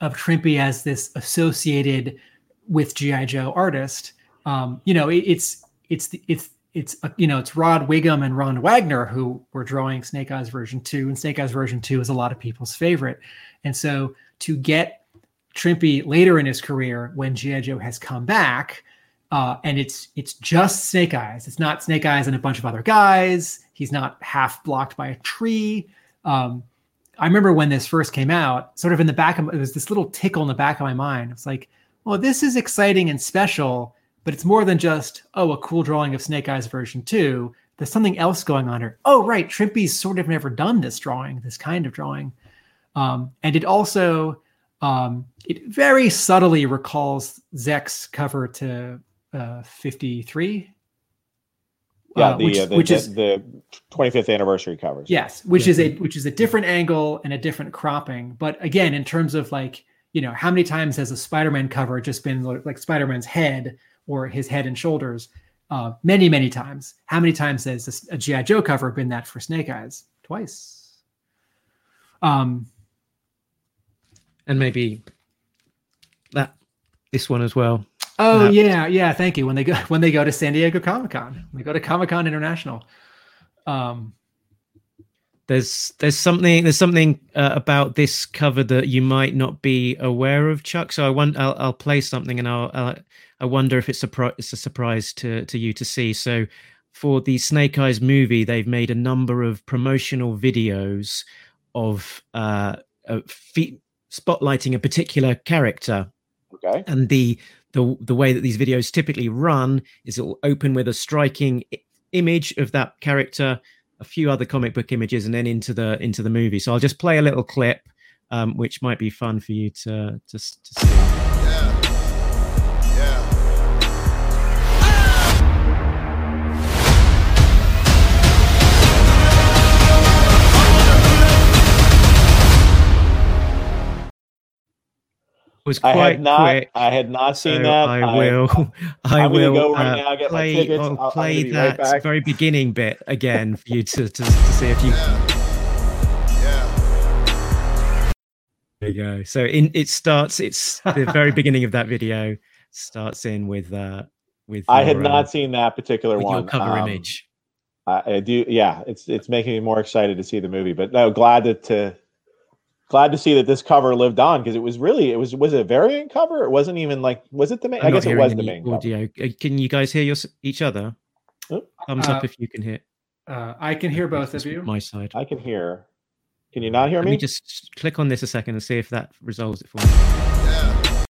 of Trimpe as this associated with GI Joe artist, um, you know, it, it's it's the, it's it's uh, you know it's Rod Whigham and Ron Wagner who were drawing Snake Eyes version two, and Snake Eyes version two is a lot of people's favorite, and so to get Trimpe later in his career when GI Joe has come back, uh, and it's it's just Snake Eyes. It's not Snake Eyes and a bunch of other guys. He's not half blocked by a tree. Um, I remember when this first came out, sort of in the back of it was this little tickle in the back of my mind. It's like, well, this is exciting and special, but it's more than just oh, a cool drawing of Snake Eyes version two. There's something else going on here. Oh, right, Trimpe's sort of never done this drawing, this kind of drawing, um, and it also um, it very subtly recalls Zeck's cover to uh, 53. Yeah, uh, the, which, uh, the, which the, is the 25th anniversary covers. Yes, which is a which is a different angle and a different cropping. But again, in terms of like, you know, how many times has a Spider-Man cover just been like Spider-Man's head or his head and shoulders? Uh, many, many times. How many times has this, a GI Joe cover been that for Snake Eyes? Twice. Um, And maybe that this one as well. oh Perhaps. yeah, yeah. Thank you. When they go when they go to San Diego Comic Con, they go to Comic Con International. Um, There's there's something there's something uh, about this cover that you might not be aware of, Chuck. So I want I'll, I'll play something and I'll, i I wonder if it's a it's a surprise to to you to see. So for the Snake Eyes movie, they've made a number of promotional videos of uh, uh fe- spotlighting a particular character Okay. and the the the way that these videos typically run is it'll open with a striking i- image of that character a few other comic book images and then into the into the movie so i'll just play a little clip um, which might be fun for you to to, to see it was I quite had not. quick I had not so seen that. I will. I I'm will go right uh, now, get my play. tickets. I'll I'll- play gonna be right that very beginning bit again for you to, to, to see if you. Yeah. Yeah. There you go. So in it starts. It's the very beginning of that video starts in with uh with. I had not uh, seen that particular with one. your cover Um, image. I, I do. Yeah, it's it's making me more excited to see the movie. But no, glad to, to glad to see that this cover lived on because it was really it was was it a variant cover. It wasn't even like was it the main? I'm I guess it was the main audio. Uh, Can you guys hear your, each other? Oh. Thumbs Uh, up if you can hear. uh, I can hear both of you. My side. I can hear. Can you not hear me? Let me? me just click on this a second and see if that resolves it for me. Yeah.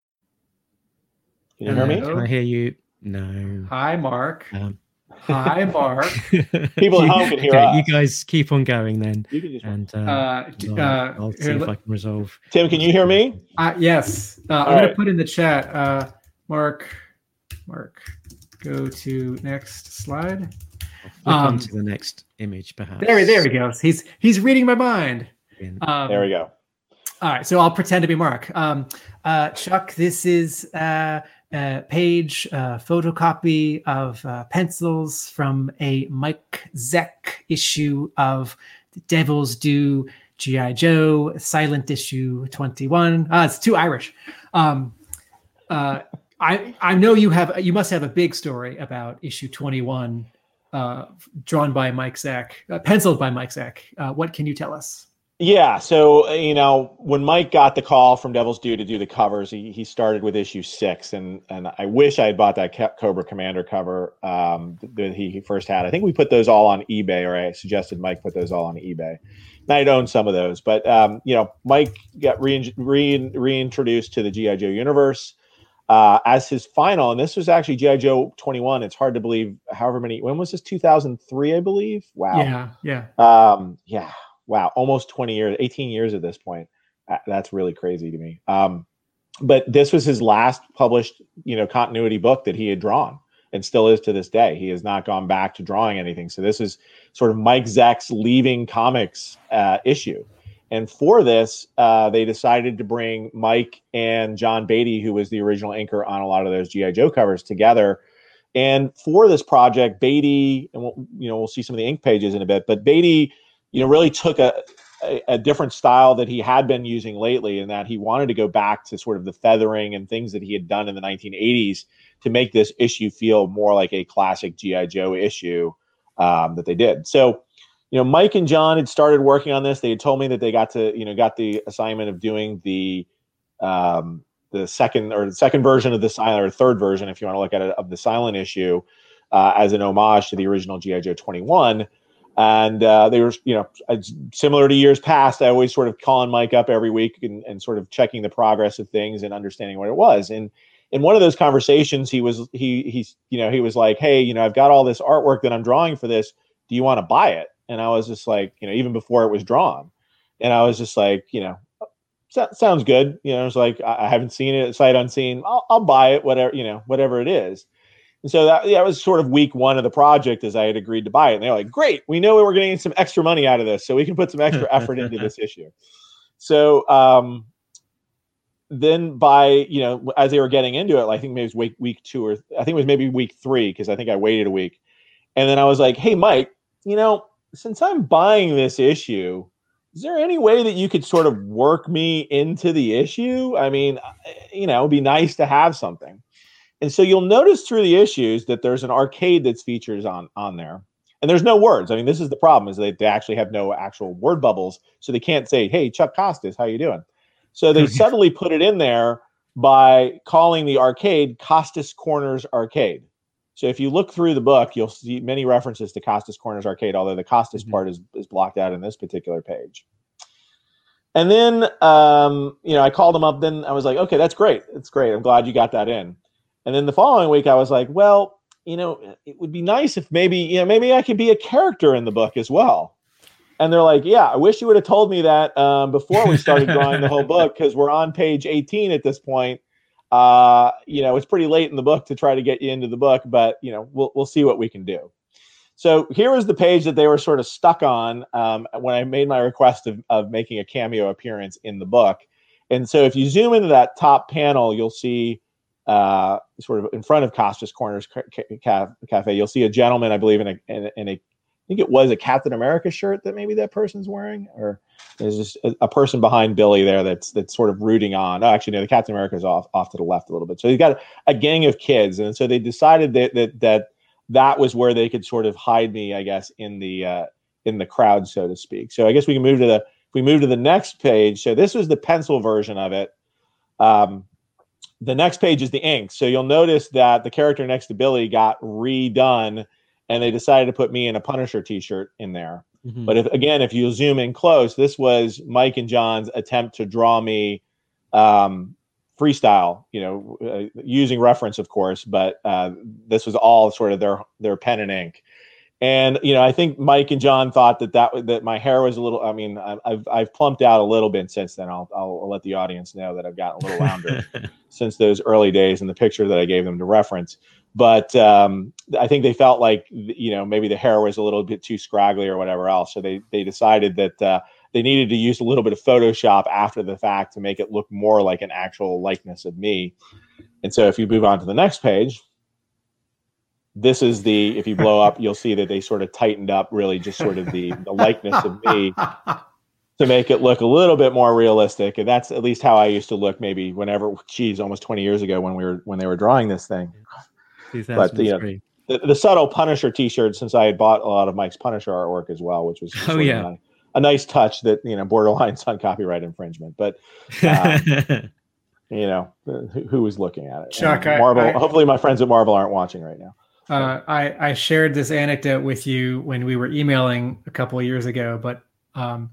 Can you hear me? Hello? Can I hear you? No. Hi, Mark. Um, Hi, Mark. People at You- home can hear okay, us. you guys keep on going then, You can just. and uh, Uh, d- I'll, uh, I'll see here, if let- I can resolve. Tim, can you hear me? uh, yes, uh, I'm All gonna put in the chat. Uh, Mark, Mark, go to next slide. I'll flick Um, on to the next image, perhaps. There, there he goes. He's he's reading my mind. In- Um, There we go. All right, so I'll pretend to be Mark. Um, uh, Chuck, this is uh, a page uh, photocopy of uh, pencils from a Mike Zeck issue of The Devil's Due GI Joe Silent Issue Twenty One. Ah, it's too Irish. Um, uh, I I know you have you must have a big story about issue 21 uh, drawn by Mike Zeck, uh, penciled by Mike Zeck. Uh, what can you tell us? Yeah, so you know when Mike got the call from Devil's Due to do the covers, he, he started with issue six, and and I wish I had bought that Cobra Commander cover um, that he first had. I think we put those all on eBay, or I suggested Mike put those all on eBay. And I'd own some of those, but um, you know Mike got re- re- reintroduced to the GI Joe universe uh, as his final, and this was actually GI Joe 21. It's hard to believe. However many, when was this? 2003, I believe. Wow. Yeah, yeah, Um, yeah. Wow. Almost 20 years, 18 years at this point. That's really crazy to me. Um, but this was his last published, you know, continuity book that he had drawn, and still is to this day. He has not gone back to drawing anything. So this is sort of Mike Zeck's leaving comics uh, issue. And for this, uh, they decided to bring Mike and John Beatty, who was the original inker on a lot of those GI Joe covers, together. And for this project, Beatty, and we'll, you know, we'll see some of the ink pages in a bit, but Beatty, you know, really took a, a, a different style that he had been using lately, and that he wanted to go back to sort of the feathering and things that he had done in the 1980s to make this issue feel more like a classic GI Joe issue um, that they did. So you know, Mike and John had started working on this. They had told me that they got to, you know, got the assignment of doing the um, the second or the second version of the silent or third version, if you want to look at it, of the silent issue uh, as an homage to the original GI Joe 21. And uh, they were, you know, similar to years past. I always sort of calling Mike up every week and, and sort of checking the progress of things and understanding what it was. And in one of those conversations, he was he he's you know he was like, hey, you know, I've got all this artwork that I'm drawing for this. Do you want to buy it? And I was just like, you know, even before it was drawn, and I was just like, you know, so, sounds good. You know, it's like I, I haven't seen it sight unseen. I'll, I'll buy it, whatever you know, whatever it is. And so that yeah, was sort of week one of the project as I had agreed to buy it. And they're like, great, we know we're getting some extra money out of this, so we can put some extra effort into this issue. So um, then by you know as they were getting into it, I think maybe it was week week two or I think it was maybe week three because I think I waited a week, and then I was like, hey Mike, you know since I'm buying this issue, is there any way that you could sort of work me into the issue? I mean, you know, it'd be nice to have something. And so you'll notice through the issues that there's an arcade that's features on on there. And there's no words. I mean, this is the problem is they, they actually have no actual word bubbles. So they can't say, hey, Chuck Costas, how you doing? So they subtly put it in there by calling the arcade Costas Corners Arcade. So if you look through the book, you'll see many references to Costas Corners Arcade, although the Costas Mhm. part is, is blocked out in this particular page. And then, um, you know, I called him up. Then I was like, okay, that's great. It's great. I'm glad you got that in. And then the following week, I was like, well, you know, it would be nice if maybe, you know, maybe I could be a character in the book as well. And they're like, yeah, I wish you would have told me that um, before we started drawing the whole book because we're on page 18 at this point. Uh you know it's pretty late in the book to try to get you into the book but you know we'll we'll see what we can do. So here is the page that they were sort of stuck on um, when i made my request of, of making a cameo appearance in the book. And so if you zoom into that top panel you'll see uh, sort of in front of Costas Corners ca- ca- Cafe, you'll see a gentleman, I believe, in a, in a, in a, I think it was a Captain America shirt that maybe that person's wearing, or there's just a, a person behind Billy there that's that's sort of rooting on. Oh, actually, no, the Captain America is off off to the left a little bit. So he's got a gang of kids, and so they decided that that that that was where they could sort of hide me, I guess, in the uh, in the crowd, so to speak. So I guess we can move to the if we move to the next page. So this was the pencil version of it. Um, the next page is the ink. So you'll notice that the character next to Billy got redone, and they decided to put me in a Punisher T-shirt in there. Mhm. But if again, if you zoom in close, this was Mike and John's attempt to draw me um, freestyle. You know, uh, using reference, of course, but uh, this was all sort of their their pen and ink. And you know, I think Mike and John thought that that that my hair was a little. I mean, I've I've plumped out a little bit since then. I'll I'll, I'll let the audience know that I've gotten a little rounder since those early days and the picture that I gave them to reference. But um, I think they felt like you know maybe the hair was a little bit too scraggly or whatever else, so they they decided that uh, they needed to use a little bit of Photoshop after the fact to make it look more like an actual likeness of me. And so if you move on to the next page, this is the if you blow up, you'll see that they sort of tightened up really just sort of the the likeness of me to make it look a little bit more realistic. And that's at least how I used to look maybe whenever geez, almost 20 years ago when we were when they were drawing this thing. But, you know, The, the subtle Punisher t-shirt since I had bought a lot of Mike's Punisher artwork as well, which was Oh, sort yeah. a, a nice touch that, you know, borderlines on copyright infringement. But uh, you know, who, who was looking at it? Chuck, And I- Marvel. I- hopefully, my friends at Marvel aren't watching right now. Uh, I, I shared this anecdote with you when we were emailing a couple of years ago, but um,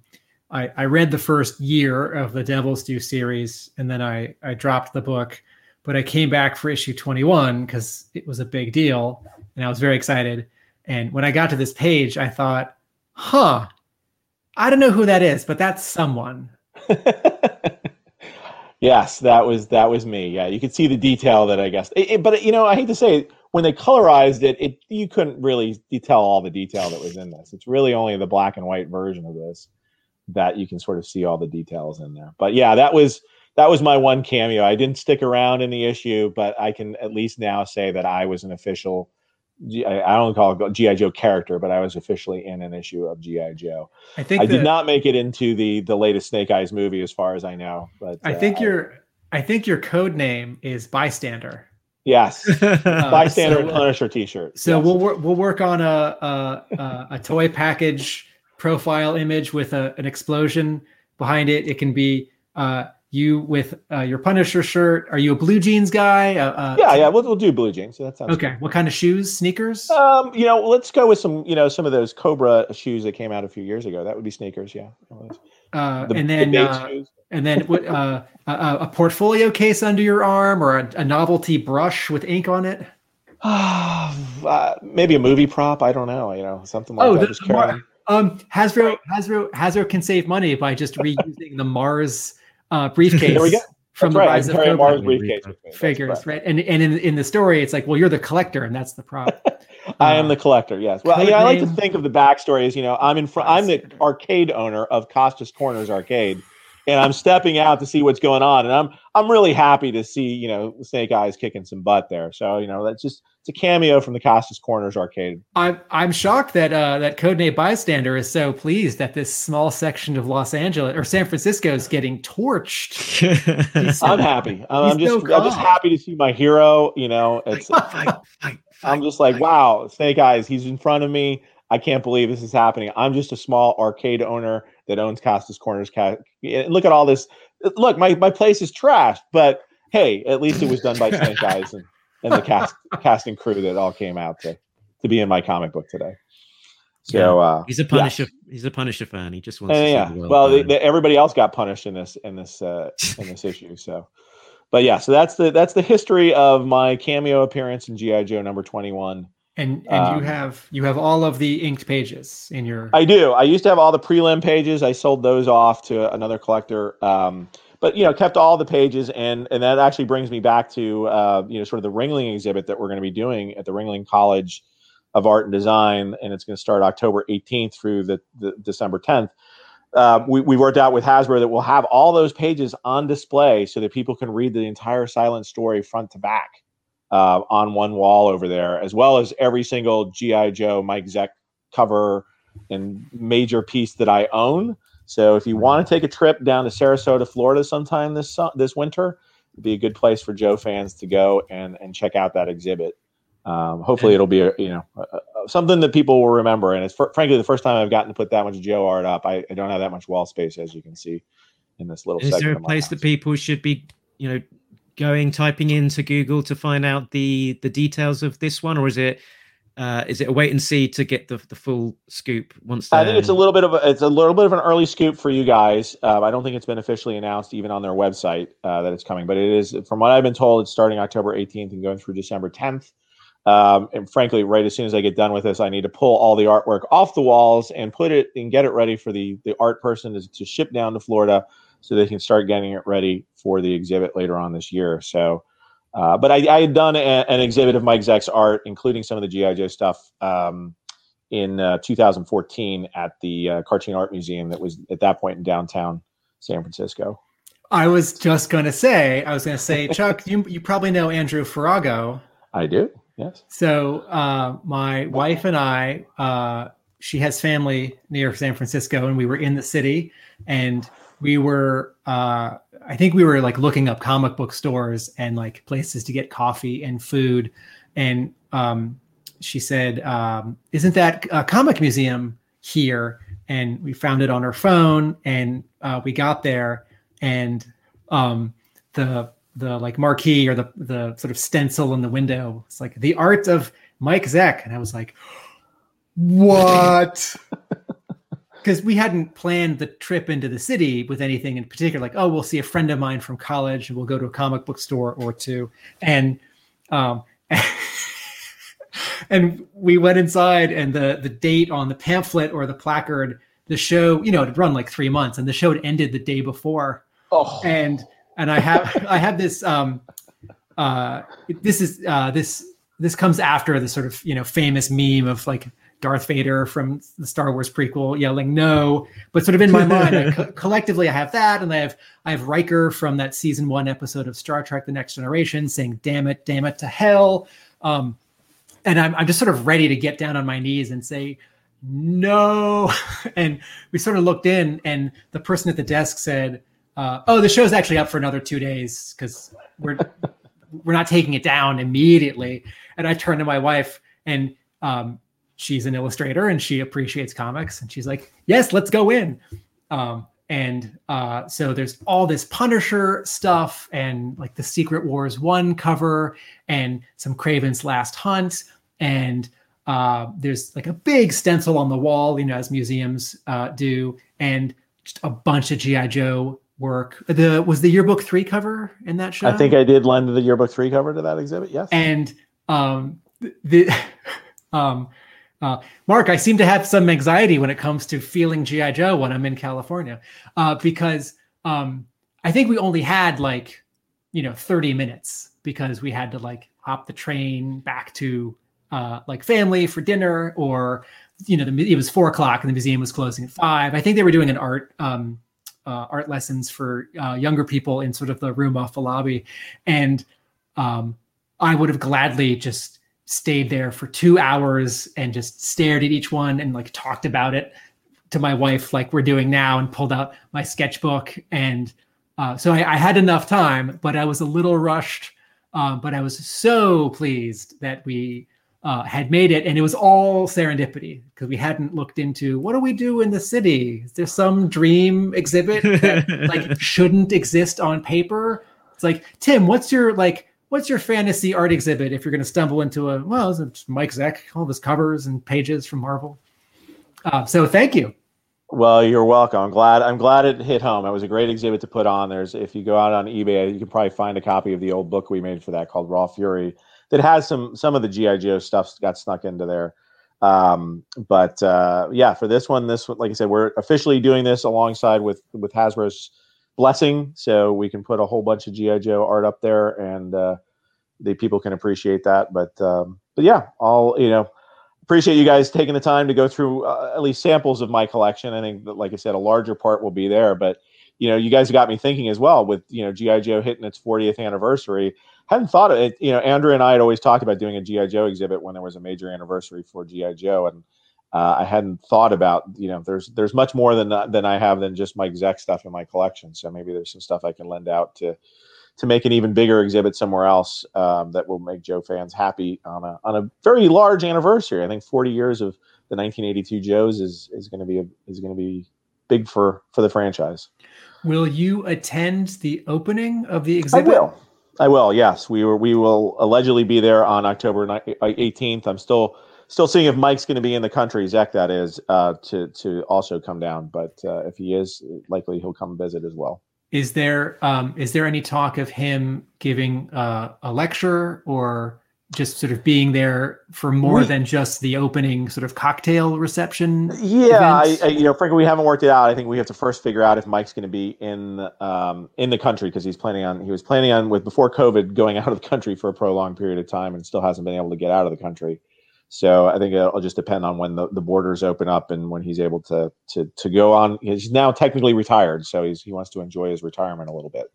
I, I read the first year of the Devil's Due series and then I, I dropped the book. But I came back for issue 21 because it was a big deal and I was very excited. And when I got to this page, I thought, huh, I don't know who that is, but that's someone. yes, that was that was me. Yeah, you could see the detail that I guess. It, it- but you know, I hate to say it, when they colorized it, it you couldn't really detail all the detail that was in this. It's really only the black and white version of this that you can sort of see all the details in there. But yeah, that was that was my one cameo. I didn't stick around in the issue, but I can at least now say that I was an official. I don't call it GI Joe character, but I was officially in an issue of GI Joe. I think I did not make it into the the latest Snake Eyes movie, as far as I know. But I uh, think your I think your code name is bystander. Yes, bystander so- Punisher T-shirt. So Yes. we'll work we'll work on a a, a, a toy package profile image with a, an explosion behind it. It can be uh, you with uh, your Punisher shirt. Are you a blue jeans guy? Uh, uh, yeah, yeah, we'll, we'll do blue jeans. So that sounds Okay. What kind of shoes? Sneakers? Um, you know, let's go with some, you know, some of those Cobra shoes that came out a few years ago. That would be sneakers, yeah. Uh, The- and then uh, and then what? Uh, a, a a portfolio case under your arm or a, a novelty brush with ink on it? uh, maybe a movie prop. I don't know. You know, something like Oh, that. the- Mar- Um, Hasbro, Hasbro, Hasbro can save money by just reusing the Mars uh, briefcase There we go. from That's the right. Rise of Mars briefcase with me. That's figures, right? And and in, in the story, it's like, well, you're the collector, and that's the prop. I am Uh, the collector. Yes. Well, yeah, I like to think of the backstory as you know, I'm in front. I'm the arcade owner of Costas Corners Arcade, and I'm stepping out to see what's going on, and I'm I'm really happy to see you know Snake Eyes kicking some butt there. So you know that's just it's a cameo from the Costas Corners Arcade. I'm I'm shocked that uh, that codename bystander is so pleased that this small section of Los Angeles or San Francisco is getting torched. So- I'm happy. I'm, I'm just so I'm just happy to see my hero. You know, it's fight, fight, I'm just like, wow, Snake Eyes, he's in front of me. I can't believe this is happening. I'm just a small arcade owner that owns Costas Corners. And look at all this. Look, my, my place is trashed, but hey, at least it was done by Snake Eyes and, and the cast cast and crew that all came out to, to be in my comic book today. So uh, He's a Punisher. He's a Punisher fan. He just wants and to yeah, see the world well, they, burn. everybody else got punished in this in this uh, in this issue. So, but yeah, so that's the that's the history of my cameo appearance in GI Joe number twenty one. And and Um, you have you have all of the inked pages in your. I do. I used to have all the prelim pages. I sold those off to another collector. Um, but you know, kept all the pages, and and that actually brings me back to uh, you know sort of the Ringling exhibit that we're going to be doing at the Ringling College of Art and Design, and it's going to start October 18th through the, the December 10th. Uh, we, we worked out with Hasbro that we'll have all those pages on display so that people can read the entire silent story front to back uh, on one wall over there, as well as every single GI Joe Mike Zeck cover and major piece that I own. So if you want to take a trip down to Sarasota, Florida, sometime this this winter, it'd be a good place for Joe fans to go and and check out that exhibit. Um, hopefully, it'll be a, you know a, a- something that people will remember. And it's fr- frankly the first time I've gotten to put that much Joe art up. I, I don't have that much wall space, as you can see in this little. Is there a place that people should be, you know, going typing into Google to find out the the details of this one, or is it uh, is it a wait and see to get the the full scoop once? I think it's a little bit of a, it's a little bit of an early scoop for you guys. Um, I don't think it's been officially announced even on their website uh, that it's coming, but it is. From what I've been told, it's starting October 18th and going through December 10th. Um, and frankly, right as soon as I get done with this, I need to pull all the artwork off the walls and put it and get it ready for the the art person to, to ship down to Florida so they can start getting it ready for the exhibit later on this year. So. Uh, but I, I had done a, an exhibit of Mike Zeck's art, including some of the GI Joe stuff, um, in uh, 2014 at the uh, Cartoon Art Museum that was at that point in downtown San Francisco. I was just gonna say. I was gonna say, Chuck, you you probably know Andrew Farago. I do. Yes. So uh, my wife and I uh, she has family near San Francisco, and we were in the city, and we were uh, I think we were like looking up comic book stores and like places to get coffee and food, and um, she said, um, "Isn't that a comic museum here?" And we found it on her phone, and uh, we got there, and um, the the like marquee or the the sort of stencil in the window. It's like the art of Mike Zeck, and I was like, "What?" Because we hadn't planned the trip into the city with anything in particular. Like, oh, we'll see a friend of mine from college, and we'll go to a comic book store or two, and um, and we went inside, and the the date on the pamphlet or the placard, the show, you know, it had run like three months, and the show had ended the day before Oh, and and I have I have this um uh this is uh this this comes after the sort of you know famous meme of like Darth Vader from the Star Wars prequel yelling no, but sort of in my mind I co- collectively I have that and I have I have Riker from that season 1 episode of Star Trek the Next Generation saying damn it damn it to hell. Um and I'm I'm just sort of ready to get down on my knees and say no. And we sort of looked in and the person at the desk said uh, oh the show's actually up for another two days because we're we're not taking it down immediately. And i turned to my wife and um, she's an illustrator and she appreciates comics and she's like yes let's go in. Um, and uh, so there's all this punisher stuff and like the secret wars one cover and some Kraven's last hunt and uh, there's like a big stencil on the wall you know as museums uh, do and just a bunch of gi joe work the was the yearbook three cover in that show I think I did lend the yearbook three cover to that exhibit. Yes. and um the um uh, Mark, I seem to have some anxiety when it comes to feeling GI Joe when I'm in California, uh, because um, I think we only had like you know 30 minutes because we had to like hop the train back to uh, like family for dinner, or you know the, it was four o'clock and the museum was closing at five. I think they were doing an art um, uh, art lessons for uh, younger people in sort of the room off the lobby, and um, I would have gladly just stayed there for two hours and just stared at each one and like talked about it to my wife like we're doing now and pulled out my sketchbook. And uh, so I, I had enough time but i was a little rushed um, but i was so pleased that we uh, had made it and it was all serendipity because we hadn't looked into what do we do in the city is there some dream exhibit that like shouldn't exist on paper it's like tim what's your like what's your fantasy art exhibit if you're going to stumble into a well it's mike zeck all of his covers and pages from marvel uh, so thank you Well, you're welcome. I'm glad. I'm glad it hit home. It was a great exhibit to put on. There's, if you go out on eBay, you can probably find a copy of the old book we made for that called Raw Fury, that has some some of the GI Joe stuff got snuck into there. Um, but uh, yeah, for this one, this like I said, we're officially doing this alongside with with Hasbro's blessing, so we can put a whole bunch of GI Joe art up there, and uh, the people can appreciate that. But um, but yeah, I'll you know appreciate you guys taking the time to go through uh, at least samples of my collection. I think that, like I said, a larger part will be there, but you know, you guys got me thinking as well with you know GI Joe hitting its 40th anniversary. Hadn't thought of it. You know, Andrew and I had always talked about doing a GI Joe exhibit when there was a major anniversary for GI Joe, and uh, I hadn't thought about you know there's there's much more than than I have than just Mike Zeck stuff in my collection. So maybe there's some stuff I can lend out to to make an even bigger exhibit somewhere else um, that will make Joe fans happy on a on a very large anniversary. I think 40 years of the 1982 Joes is is going to be a, is going to be big for for the franchise. will you attend the opening of the exhibit? I will. I will. Yes, we were. We will allegedly be there on October 18th. I'm still still seeing if Mike's going to be in the country. Zeck, that is, uh, to to also come down. But uh, if he is, likely he'll come visit as well. is there um, is there any talk of him giving uh, a lecture or just sort of being there for more We- than just the opening sort of cocktail reception Yeah, I. I, you know, frankly, we haven't worked it out. I think we have to first figure out if Mike's going to be in um, in the country because he's planning on he was planning on with before COVID going out of the country for a prolonged period of time and still hasn't been able to get out of the country. So I think it'll just depend on when the, the borders open up and when he's able to to to go on. He's now technically retired, so he's he wants to enjoy his retirement a little bit.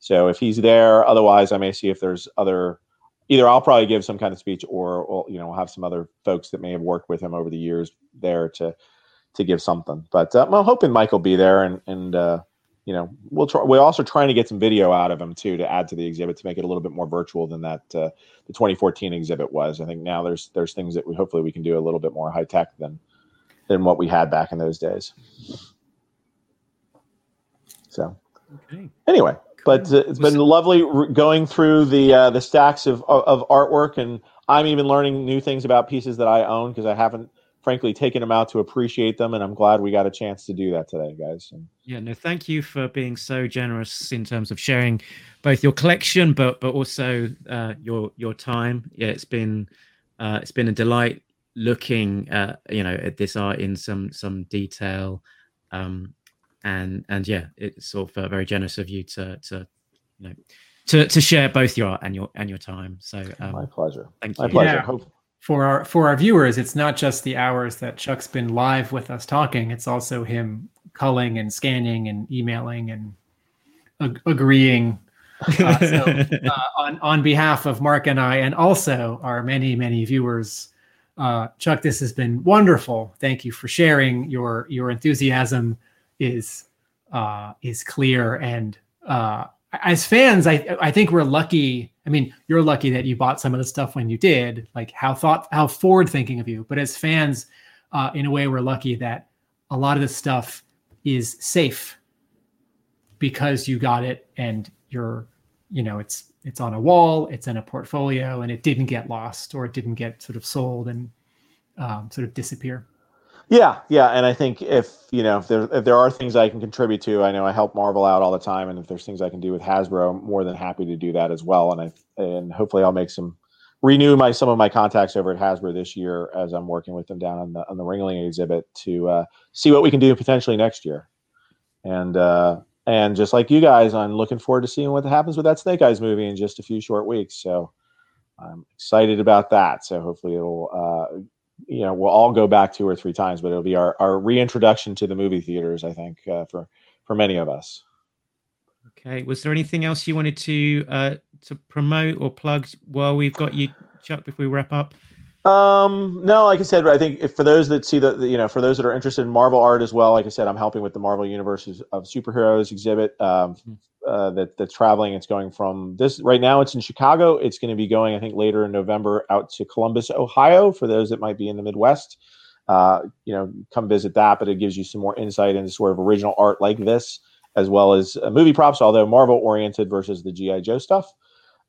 So if he's there, otherwise I may see if there's other either I'll probably give some kind of speech, or, or you know, we'll have some other folks that may have worked with him over the years there to to give something. But uh, I'm hoping Mike will be there, and and uh, you know, we'll try. We're also trying to get some video out of him too to add to the exhibit to make it a little bit more virtual than that uh, the 2014 exhibit was. I think now there's there's things that we hopefully we can do a little bit more high tech than than what we had back in those days. So Okay. anyway, but uh, it's been lovely r- going through the uh, the stacks of of of artwork, and I'm even learning new things about pieces that I own because I haven't, frankly, taken them out to appreciate them, and I'm glad we got a chance to do that today, guys. And Yeah, no, thank you for being so generous in terms of sharing both your collection, but but also uh, your your time. Yeah, it's been uh, it's been a delight looking at you know at this art in some some detail, um, and and yeah, it's sort of uh, very generous of you to to you know to to share both your art and your and your time. So my um, pleasure. thank you. My pleasure. Yeah. Hope, for our for our viewers, it's not just the hours that Chuck's been live with us talking. It's also him culling and scanning and emailing and ag- agreeing. Uh, so, uh, on on behalf of Mark and I, and also our many many viewers, uh, Chuck, this has been wonderful. Thank you for sharing your your enthusiasm. Is uh, is clear and uh, as fans, I I think we're lucky. I mean, you're lucky that you bought some of the stuff when you did. Like how thought how forward thinking of you. But as fans, uh, in a way, we're lucky that a lot of this stuff is safe because you got it and you're you know it's it's on a wall it's in a portfolio and it didn't get lost or it didn't get sort of sold and um, sort of disappear Yeah, yeah, and I think if you know if there if there are things I can contribute to, I know I help Marvel out all the time, and if there's things I can do with Hasbro, I'm more than happy to do that as well. And I and hopefully I'll make some renew my some of my contacts over at Hasbro this year as I'm working with them down on the on the Ringling exhibit to uh, see what we can do potentially next year. And uh, and just like you guys, I'm looking forward to seeing what happens with that Snake Eyes movie in just a few short weeks. So I'm excited about that. So hopefully it'll uh, you know we'll all go back two or three times but it'll be our, our reintroduction to the movie theaters i think uh, for for many of us Okay. Was there anything else you wanted to uh, to promote or plug while we've got you, Chuck? Before we wrap up. Um no like i said i think if for those that see the the- you know for those that are interested in marvel art as well like i said i'm helping with the marvel universes of superheroes exhibit um uh, that that's traveling. It's going from this right now it's in chicago. It's going to be going i think later in november out to columbus ohio for those that might be in the midwest. Uh, you know come visit that but it gives you some more insight into sort of original art like this as well as uh, movie props, although Marvel oriented versus the GI Joe stuff.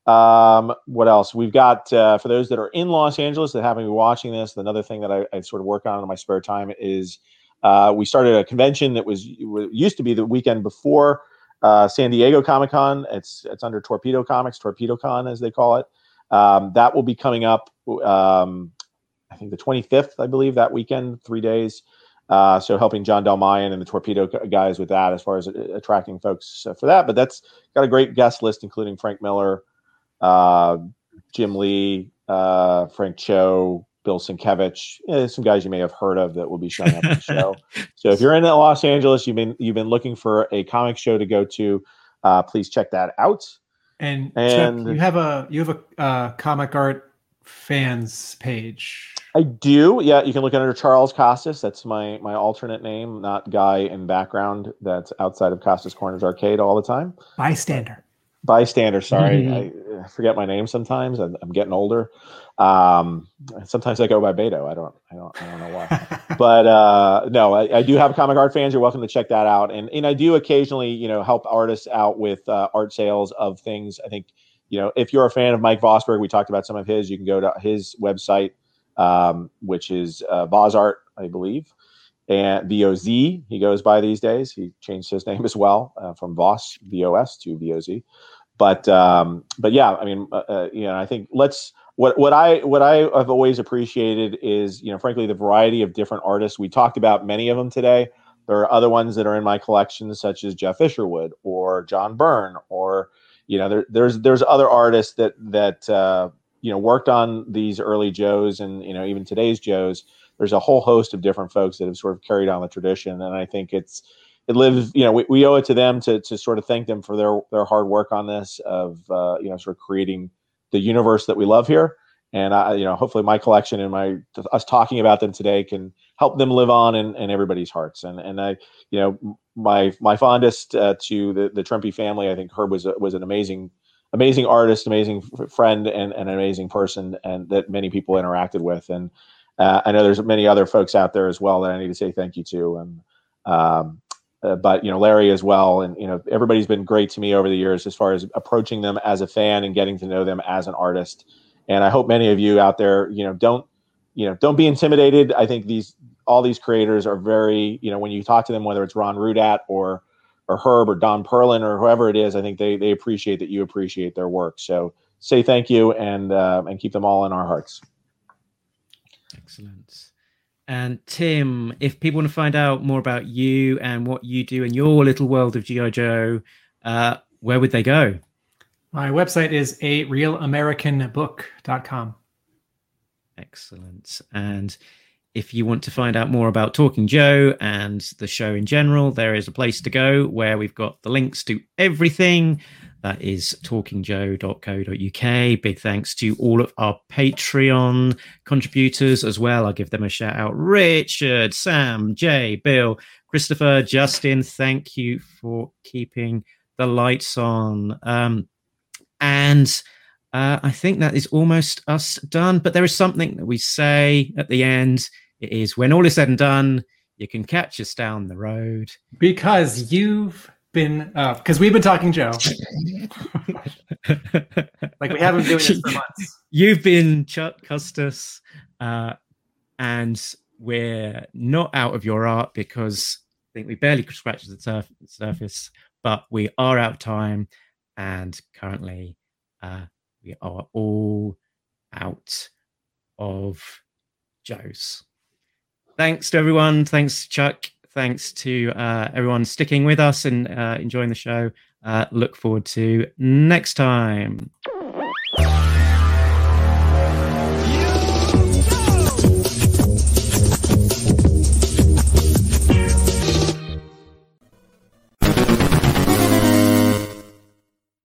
Um, what else? We've got uh, for those that are in Los Angeles that happen to be watching this. Another thing that I, I sort of work on in my spare time is uh, we started a convention that was used to be the weekend before uh, San Diego Comic Con. It's it's under Torpedo Comics, Torpedo Con as they call it. Um, that will be coming up. Um, I think the 25th, I believe, that weekend, three days. Uh, so helping John Del Mayan and the Torpedo guys with that as far as uh, attracting folks uh, for that. But that's got a great guest list, including Frank Miller, uh, Jim Lee, uh, Frank Cho, Bill Sienkiewicz, eh, some guys you may have heard of that will be showing up on the show. So if you're in Los Angeles, you've been you've been looking for a comic show to go to, uh, please check that out. and, And- Chuck, you have a you have a uh, comic art fans page I do. Yeah, you can look under Charles Costas. That's my my alternate name, not guy in background that's outside of Costas Corners Arcade all the time. bystander Bystander, sorry. I uh, forget my name sometimes. I'm, I'm getting older. Um, sometimes I go by Beto. I don't I don't I don't know why. but uh, no, I, I do have comic art fans. You're welcome to check that out. And and I do occasionally, you know, help artists out with uh, art sales of things. I think, you know, if you're a fan of Mike Vosburg, we talked about some of his. You can go to his website, um, which is uh, Vozart, I believe, and V O Z. He goes by these days. He changed his name as well uh, from Voss V O S to V O Z. But um, but yeah, I mean, uh, uh, you know, I think let's what what I what I have always appreciated is you know frankly the variety of different artists. We talked about many of them today. There are other ones that are in my collection, such as Geof Isherwood or John Byrne, or you know there, there's there's other artists that that uh, you know worked on these early Joes and you know even today's Joes. There's a whole host of different folks that have sort of carried on the tradition, and I think it's it lives you know we, we owe it to them to to sort of thank them for their their hard work on this of uh, you know sort of creating the universe that we love here. And I, you know, hopefully my collection and my us talking about them today can help them live on in, in everybody's hearts. And and I, you know, my my fondest uh, to the the Trimpe family. I think Herb was a, was an amazing amazing artist, amazing friend, and, and, an amazing person, and that many people interacted with. And uh, I know there's many other folks out there as well that I need to say thank you to. And um, uh, but you know Larry as well, and you know everybody's been great to me over the years as far as approaching them as a fan and getting to know them as an artist. And I hope many of you out there, you know, don't you know don't be intimidated. I think these all these creators are very you know when you talk to them, whether it's Ron Rudat or or Herb or Don Perlin or whoever it is, I think they they appreciate that you appreciate their work. So say thank you and uh, and keep them all in our hearts. Excellent. And Tim, if people want to find out more about you and what you do in your little world of GI Joe, uh, where would they go? My website is a realamericanbook.com. Excellent. And if you want to find out more about Talking Joe and the show in general, there is a place to go where we've got the links to everything. That is talkingjoe.co.uk. Big thanks to all of our Patreon contributors as well. I'll give them a shout out Richard, Sam, Jay, Bill, Christopher, Justin. Thank you for keeping the lights on. Um, and uh, I think that is almost us done. But there is something that we say at the end. It is when all is said and done, you can catch us down the road. Because you've been, because uh, we've been talking Joe. like we haven't been doing this for months. You've been Chuck Costas, uh, and we're not out of your art because I think we barely scratched the surf- surface, but we are out of time, and currently uh, we are all out of Joe's. Thanks to everyone. Thanks, Chuck. Thanks to uh, everyone sticking with us and uh, enjoying the show. Uh, look forward to next time.